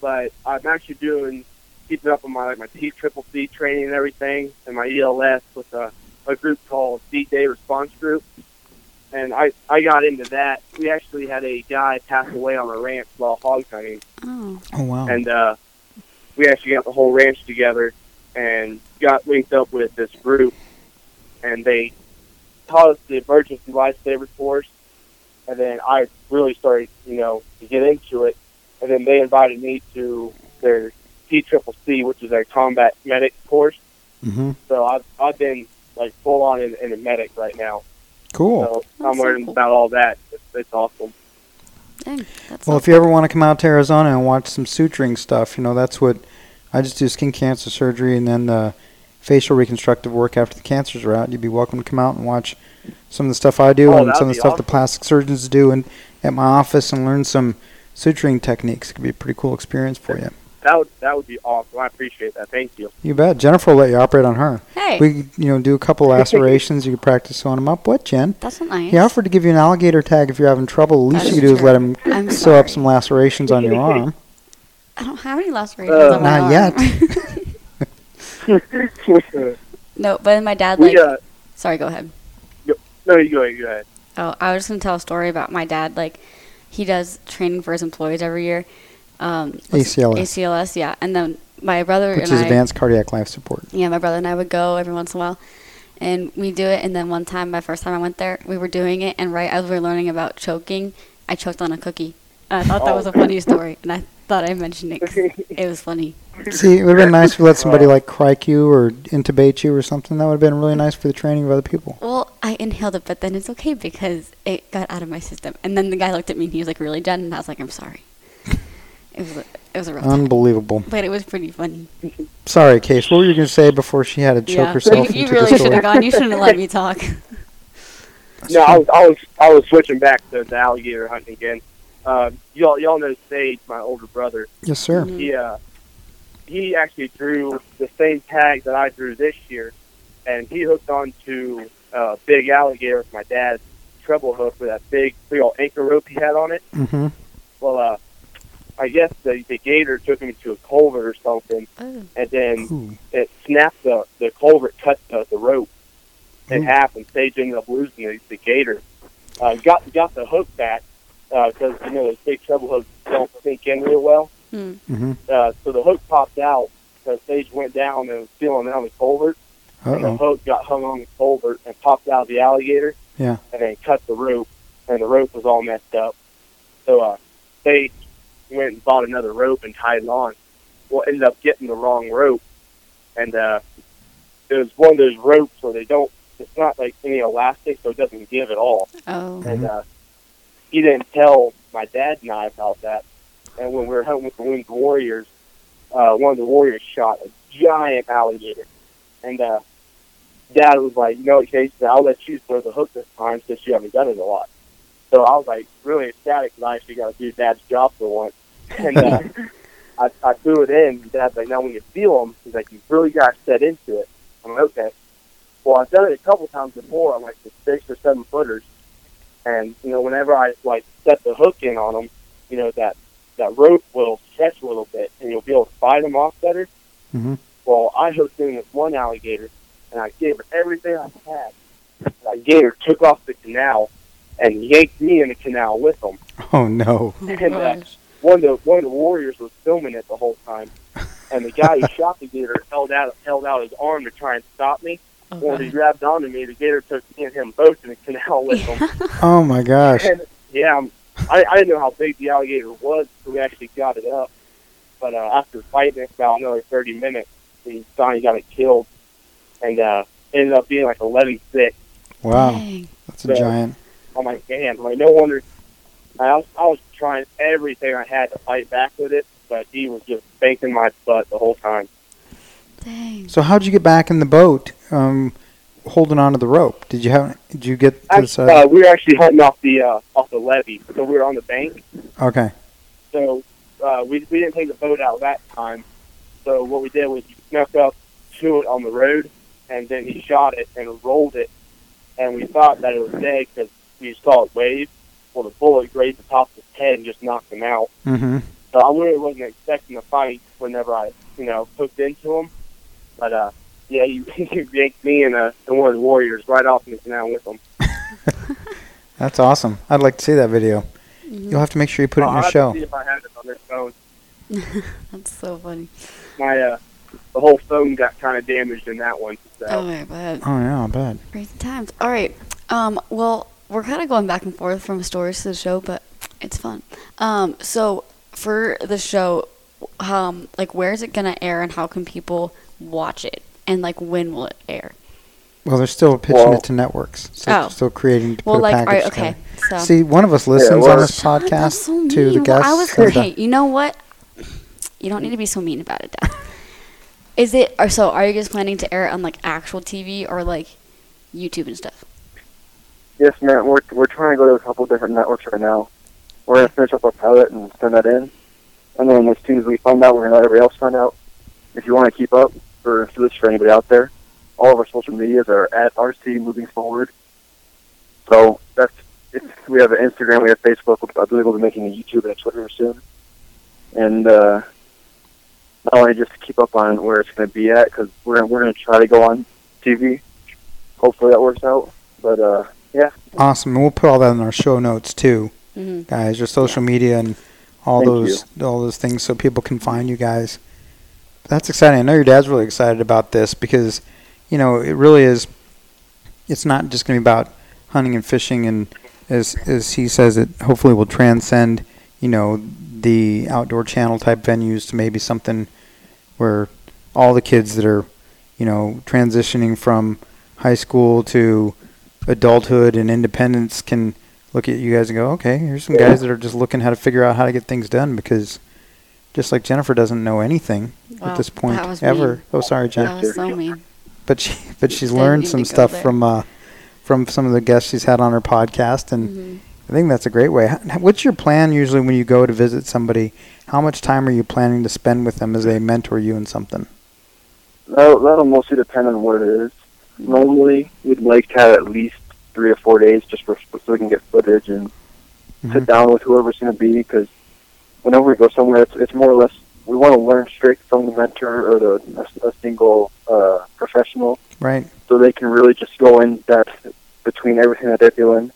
but I'm actually doing keeping up on my like my T triple C training and everything, and my ELS with a, a group called D Day Response Group. And I I got into that. We actually had a guy pass away on our ranch while hog hunting, Oh. Oh wow. and uh, we actually got the whole ranch together and got linked up with this group, and they taught us the emergency lifesaver course, and then I really started, you know, to get into it, and then they invited me to their T Triple C, which is their combat medic course. hmm So I've I've been like full on in, in a medic right now. Cool. So That's I'm so learning cool. about all that. It's, it's awesome. Dang. That's Well, if you ever want to come out to Arizona and watch some suturing stuff, you know that's what I just do skin cancer surgery and then uh, facial reconstructive work after the cancers are out. You'd be welcome to come out and watch some of the stuff I do Oh, and some of the be stuff the plastic surgeons do and at my office and learn some suturing techniques. It could be a pretty cool experience for you. That would that would be awesome. I appreciate that. Thank you. You bet. Jennifer will let you operate on her. Hey. We could, you know do a couple lacerations. you could practice sewing them up. What, Jen? That's not nice. He offered to give you an alligator tag if you're having trouble. The least That's you could do is let him I'm sew up some lacerations on your arm. I don't have any lacerations Uh, on my Not arm. no, but my dad like. we uh sorry, go ahead. no you go ahead, you go ahead. Oh, I was just gonna tell a story about my dad. Like, he does training for his employees every year. Um, ACLS. ACLS, yeah. And then my brother Which and is I, advanced cardiac life support. yeah, my brother and I would go every once in a while, and we do it. And then one time, my first time I went there, we were doing it, and right as we were learning about choking, I choked on a cookie. And I thought that was a funny story, and I thought I mentioned it 'cause it was funny. See, it would have been nice if you let somebody like cric you or intubate you or something. That would have been really nice for the training of other people. Well, I inhaled it, but then it's okay because it got out of my system. And then the guy looked at me and he was like, "Really, Jen?" And I was like, "I'm sorry." It was a, it was a rough time, Unbelievable. but it was pretty funny. Sorry, Case. What were you going to say before she had to choke yeah, herself you, you took really should have gone. You shouldn't have let me talk. No, I was, I was I was switching back to the alligator hunting again. Uh, y'all y'all know Sage, my older brother. Yes, sir. Mhm. He uh, he actually drew the same tag that I drew this year, and he hooked onto a big alligator with my dad's treble hook with that big big old anchor rope he had on it. Mm-hmm. Well, uh, I guess the the gator took him to a culvert or something, Oh. and then Ooh. it snapped the the culvert cut the, the rope in Ooh. half, and Sage ended up losing the, the gator. Uh, got got the hook back because you know those big treble hooks don't sink in real well. Hmm. Mm-hmm. Uh, so the hook popped out because Sage went down and was feeling down the culvert, and the hook got hung on the culvert and popped out of the alligator. Yeah. And then cut the rope, and the rope was all messed up. So uh, Sage went and bought another rope and tied it on. Well, ended up getting the wrong rope, and uh, it was one of those ropes where they don't. It's not like any elastic, so it doesn't give at all. Oh. And uh, he didn't tell my dad and I about that. And when we were hunting with the Wounded Warriors, uh, one of the warriors shot a giant alligator. And uh, Dad was like, you know, Casey, I'll let you throw the hook this time since you haven't done it a lot. So I was like really ecstatic because I actually got to do Dad's job for once. And uh, I, I threw it in. Dad's like, now when you feel them, he's like, you really got to set into it. I'm like, okay. Well, I've done it a couple times before on like the six or seven footers. And, you know, whenever I like set the hook in on them, you know, that, that rope will stretch a little bit and you'll be able to fight them off better. Mhm. Well, I hooked in this one alligator and I gave her everything I had. And that gator took off the canal and yanked me in the canal with him. Oh no. Oh, And, uh, gosh. One of the one of the warriors was filming it the whole time, and the guy who shot the gator held out held out his arm to try and stop me. Oh, When he grabbed onto me, the gator took me and him both in the canal with him. Oh my gosh. And yeah, I'm- I, I didn't know how big the alligator was until we actually got it up. But uh, after fighting it for about another 30 minutes, we finally got it killed, and uh, ended up being like 11 6. Wow. Dang. That's a Yeah. giant. I'm like, damn, like no wonder. I was, I was trying everything I had to fight back with it, but he was just spanking my butt the whole time. Dang. So how'd you get back in the boat? Um, holding onto the rope. Did you have? Did you get to the Actually, side? uh, we were actually hunting off the uh, off the levee, so we were on the bank. Okay. So uh, we we didn't take the boat out that time. So what we did was we snuck up to it on the road, and then he shot it and rolled it, and we thought that it was dead because we saw it wave. Well, the bullet grazed the top of his head and just knocked him out. Mm-hmm. So I really wasn't expecting a fight whenever I, you know, hooked into him. But uh, yeah, he, he yanked me and uh, and one of the warriors right off in the canal with him. That's awesome. I'd like to see that video. Mm-hmm. You'll have to make sure you put it I'll in your have show. See if I have it on this phone. That's so funny. My uh, the whole phone got kind of damaged in that one. So. Oh, I bet. Oh yeah, I bet. Crazy times. All right. Um, well, we're kind of going back and forth from stories to the show, but it's fun. Um, so for the show, um, like where is it gonna air and how can people watch it? And like when will it air? Well, they're still pitching Well- it to networks. So Oh. they're still creating to Well, put like, all package right, okay. So See, one of us listens well, on this Shut podcast that's so to the guests. Well, I was okay. You know what? You don't need to be so mean about it, Dad. Is it? Or so? Are you guys planning to air it on like actual TV or like YouTube and stuff? Yes, man. We're we're trying to go to a couple different networks right now. We're gonna finish up our pilot and send that in, and then as soon as we find out, we're gonna let everybody else find out. If you want to keep up, for this for anybody out there, all of our social medias are at RC Moving Forward. So that's we have an Instagram, we have Facebook. I believe we'll be making a YouTube and a Twitter soon, and uh, not only just keep up on where it's to be at because we're gonna, we're to try to go on TV. Hopefully that works out. But uh, yeah, Awesome. And we'll put all that in our show notes too, Mm-hmm. guys. Your social media and all Thank those all those things, so people can find you guys. That's exciting. I know your dad's really excited about this because, you know, it really is. It's not just going to be about hunting and fishing, and as as he says, it hopefully will transcend, you know, the outdoor channel type venues to maybe something where all the kids that are, you know, transitioning from high school to adulthood and independence can look at you guys and go, okay, here's some guys that are just looking how to figure out how to get things done because just like Jennifer doesn't know anything Wow, at this point that was ever. mean. Oh, sorry, Jen. That was so mean. But she but she's learned some stuff there. from uh from some of the guests she's had on her podcast and Mhm. I think that's a great way. What's your plan usually when you go to visit somebody? How much time are you planning to spend with them as they mentor you in something? that'll, that'll mostly depend on what it is. Normally, we'd like to have at least three or four days just for so we can get footage and sit Mhm. down with whoever's going to be because whenever we go somewhere, it's, it's more or less we want to learn straight from the mentor or the a, a single uh, professional, Right. so they can really just go in depth between everything that they're doing.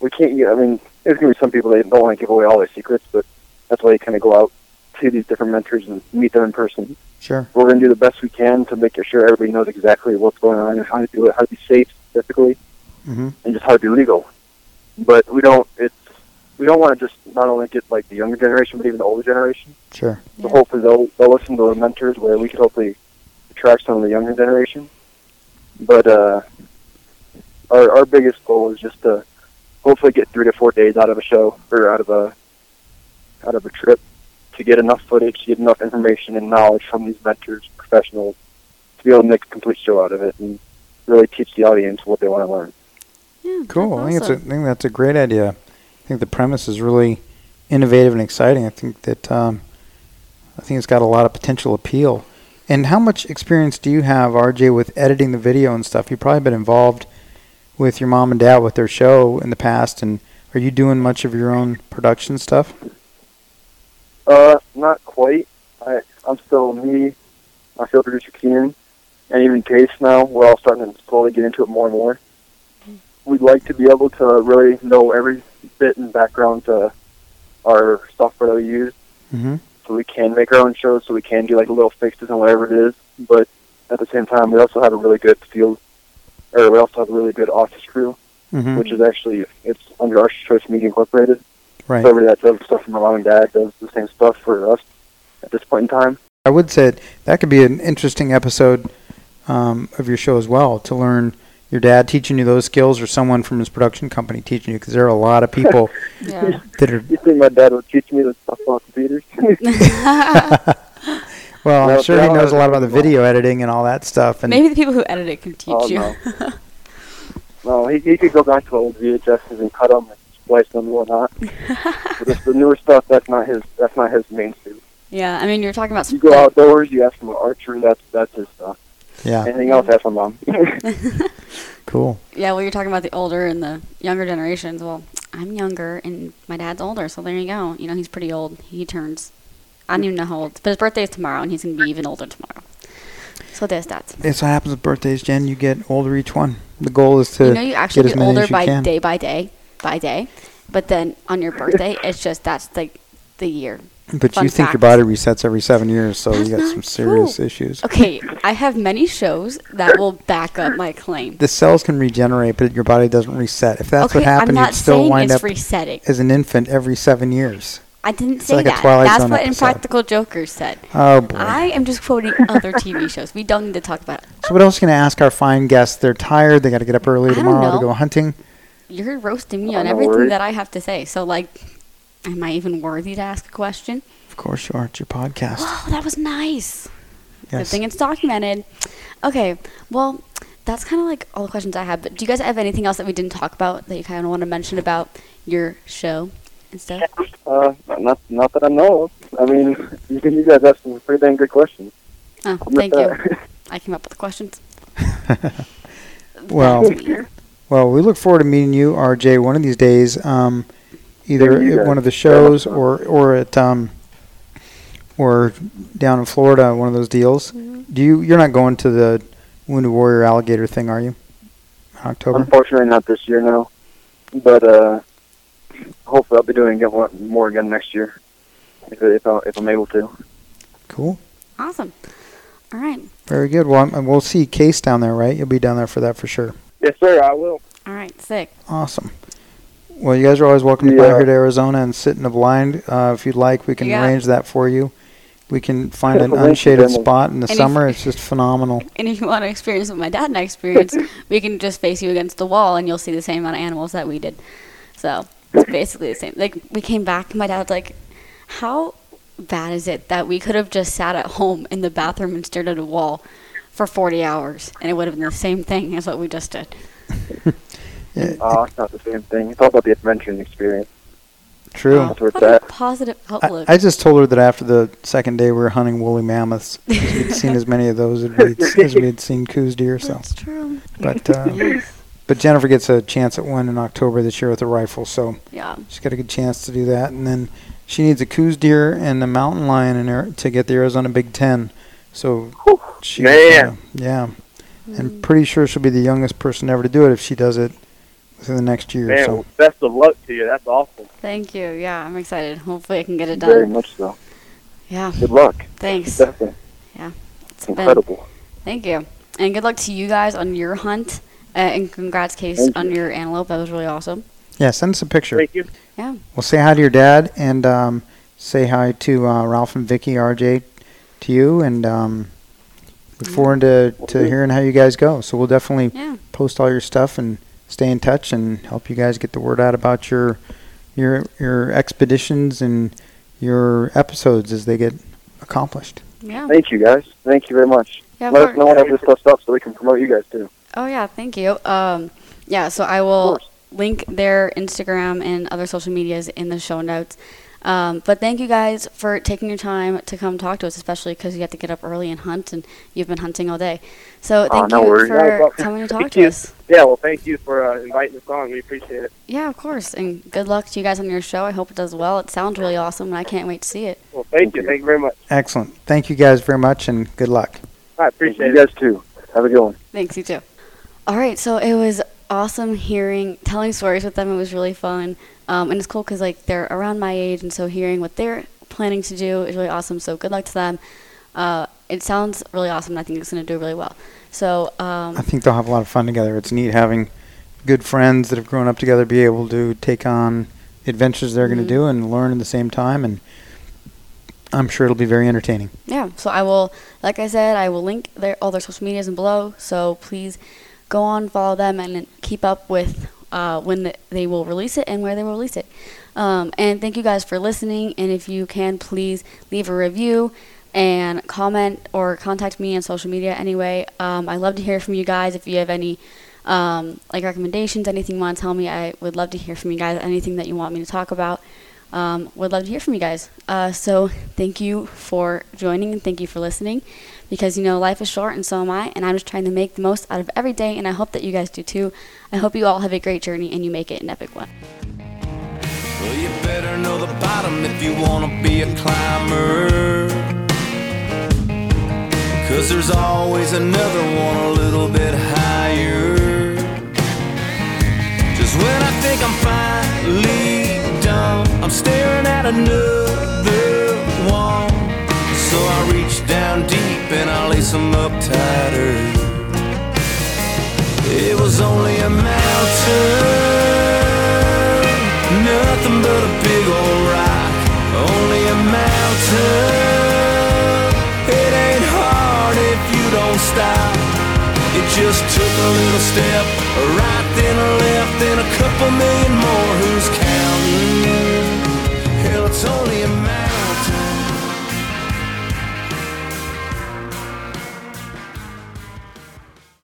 We can't. I mean, there's going to be some people that don't want to give away all their secrets, but that's why you kind of go out to these different mentors and meet them in person. Sure. We're going to do the best we can to make sure everybody knows exactly what's going on and how to do it, how to be safe specifically, Mhm. and just how to be legal. But we don't. It's we don't want to just not only get like the younger generation, but even the older generation. Sure. So hopefully they'll they'll listen to the mentors where we could hopefully attract some of the younger generation. But uh, our our biggest goal is just to hopefully get three to four days out of a show or out of a out of a trip to get enough footage, to get enough information and knowledge from these mentors, professionals, to be able to make a complete show out of it and really teach the audience what they want to learn. Yeah, Cool. I think it's a, I think that's a great idea. I think the premise is really innovative and exciting. I think that um, I think it's got a lot of potential appeal. And how much experience do you have, RJ, with editing the video and stuff? You've probably been involved with your mom and dad with their show in the past, and are you doing much of your own production stuff? Uh, not quite. I I'm still me, my field producer Keenan, and even Case now. We're all starting to slowly get into it more and more. We'd like to be able to really know every bit and background to our software that we use, Mm-hmm. so we can make our own shows, so we can do like little fixes and whatever it is. But at the same time, we also have a really good field, or we also have a really good office crew, Mm-hmm. which is actually it's under our Choice Media Incorporated. Right. So everybody that does stuff for my mom and dad does the same stuff for us at this point in time. I would say that could be an interesting episode um, of your show as well to learn your dad teaching you those skills or someone from his production company teaching you because there are a lot of people Yeah. that are You think my dad would teach me the stuff on computers? well i'm sure he knows a lot about the no. video editing and all that stuff and Maybe the people who edit it can teach Oh, you. no. no, he, he could go back to old VHSs and cut them and splice them and whatnot. but just the newer stuff, that's not his. That's not his mainstream. Yeah, I mean, you're talking about You go outdoors, you ask him about archery. That's that's his stuff. Yeah. Anything else, ask my mom. Cool. Yeah, well, you're talking about the older and the younger generations. Well, I'm younger and my dad's older, so there you go. You know, he's pretty old. He turns, I don't even know how old, but his birthday is tomorrow, and he's going to be even older tomorrow. So there's that. It's what happens with birthdays, Jen. You get older each one. The goal is to you know, you actually get, get, as older by can. day by day by day, but then on your birthday, it's just that's like the year. But Fun you think your body resets every seven years, so That's you got some serious true. issues. Okay, I have many shows that will back up my claim. The cells can regenerate, but your body doesn't reset. If that's okay, what happened, you'd still wind up resetting. as an infant every seven years. I didn't It's say like a that. That's Zone what episode. Impractical Jokers said. Oh boy. I am just quoting other TV shows. We don't need to talk about it. so what else are you gonna ask our fine guests? They're tired. They got to get up early I tomorrow to go hunting. You're roasting me Oh, on no everything worries. that I have to say. So, like, am I even worthy to ask a question? Of course you are. It's your podcast. Oh, that was nice. Good thing it's documented. Okay, well, that's kind of like all the questions I have. But do you guys have anything else that we didn't talk about that you kind of want to mention about your show and stuff? Uh, not not that I know of. I mean, you, you guys asked some pretty dang good questions. Oh, thank you. I came up with the questions. Well, That's me. Well, we look forward to meeting you, RJ, one of these days. Um, either at guys. one of the shows so. or or at um, or down in Florida, one of those deals. Mm-hmm. Do you? You're not going to the Wounded Warrior Alligator thing, are you? In October. Unfortunately, not this year, no. But uh, hopefully, I'll be doing it more, more again next year, if if, I, if I'm able to. Cool. Awesome. All right. Very good. Well, I'm, we'll see Case down there, right? You'll be down there for that for sure. Yes, sir. I will. All right. Sick. Awesome. Well, you guys are always welcome to come Yeah. here to Arizona and sit in a blind. Uh, if you'd like, we can Yeah. arrange that for you. We can find an unshaded spot in the And if- summer. It's just phenomenal. And if you want to experience what my dad and I experienced, we can just face you against the wall and you'll see the same amount of animals that we did. So it's basically the same. Like we came back, and my dad's like, "How bad is it that we could have just sat at home in the bathroom and stared at a wall for 40 hours, and it would have been the same thing as what we just did." Yeah, Oh, it's not the same thing. It's all about the adventure and experience. true. Oh, That's where what a positive outlook. I just told her that after the second day we were hunting woolly mammoths. We'd seen as many of those as we'd, as we had seen Coues deer. So, That's true. but uh, but Jennifer gets a chance at one in October this year with a rifle, so Yeah. she's got a good chance to do that. And then she needs a Coues deer and a mountain lion in her to get the Arizona Big Ten. So she, Man. uh, yeah, and pretty sure she'll be the youngest person ever to do it if she does it within the next year. Man, so well, best of luck to you. That's awesome. Thank you. Yeah, I'm excited. Hopefully, I can get it done. Very done. much so. Yeah. Good luck. Thanks. Definitely. It's been- Incredible. Thank you. And good luck to you guys on your hunt. Uh, and congrats, Case, Thank on you. your antelope. That was really awesome. yeah, send us a picture. Thank you. Yeah. Well, say hi to your dad and um, say hi to uh, Ralph and Vicky, RJ, to you, and um, look forward to, to hearing how you guys go. So we'll definitely Yeah. post all your stuff and stay in touch and help you guys get the word out about your your your expeditions and your episodes as they get accomplished. Yeah. Thank you, guys. Thank you very much. Yeah, of Let us course. know whenever this stuff's up so we can promote you guys too. Oh yeah, thank you. Um, yeah, so I will link their Instagram and other social medias in the show notes. Um, but thank you guys for taking your time to come talk to us, especially because you have to get up early and hunt, and you've been hunting all day. So Oh, thank no you worries. No for problem. coming to talk Thank to you. us. Yeah, well, thank you for uh, inviting us on. We appreciate it. Yeah, of course, and good luck to you guys on your show. I hope it does well. It sounds really awesome, and I can't wait to see it. Well, thank, Thank you. you. Thank you very much. Excellent. Thank you guys very much and good luck. I Thank appreciate you it. guys too. Have a good one. Thanks, you too. All right, so it was awesome hearing, telling stories with them. It was really fun, um, and it's cool because like they're around my age, and so hearing what they're planning to do is really awesome. So good luck to them. Uh, it sounds really awesome. and I think it's going to do really well. So um, I think they'll have a lot of fun together. It's neat having good friends that have grown up together be able to take on adventures they're going Mhm. to do and learn at the same time and I'm sure it'll be very entertaining. yeah, so I will, like I said, I will link their all their social medias and below. So please go on, follow them, and keep up with uh, when the, they will release it and where they will release it. Um, and thank you guys for listening. And if you can, please leave a review and comment or contact me on social media anyway. Um, I love to hear from you guys if you have any um, like recommendations, anything you want to tell me, I would love to hear from you guys. Anything that you want me to talk about, um, would love to hear from you guys. Uh, so thank you for joining and thank you for listening because you know life is short and so am I, and I'm just trying to make the most out of every day, and I hope that you guys do too. I hope you all have a great journey and you make it an epic one. Well, you better know the bottom if you wanna be a climber. Cause there's always another one a little bit higher. Just when I think I'm finally done, I'm staring at another one. So I reach down deep and I lace them up tighter. It was only a mountain, nothing but a big old rock. Only a mountain. It ain't hard if you don't stop. It just took a little step, a right then a left, then a couple million more.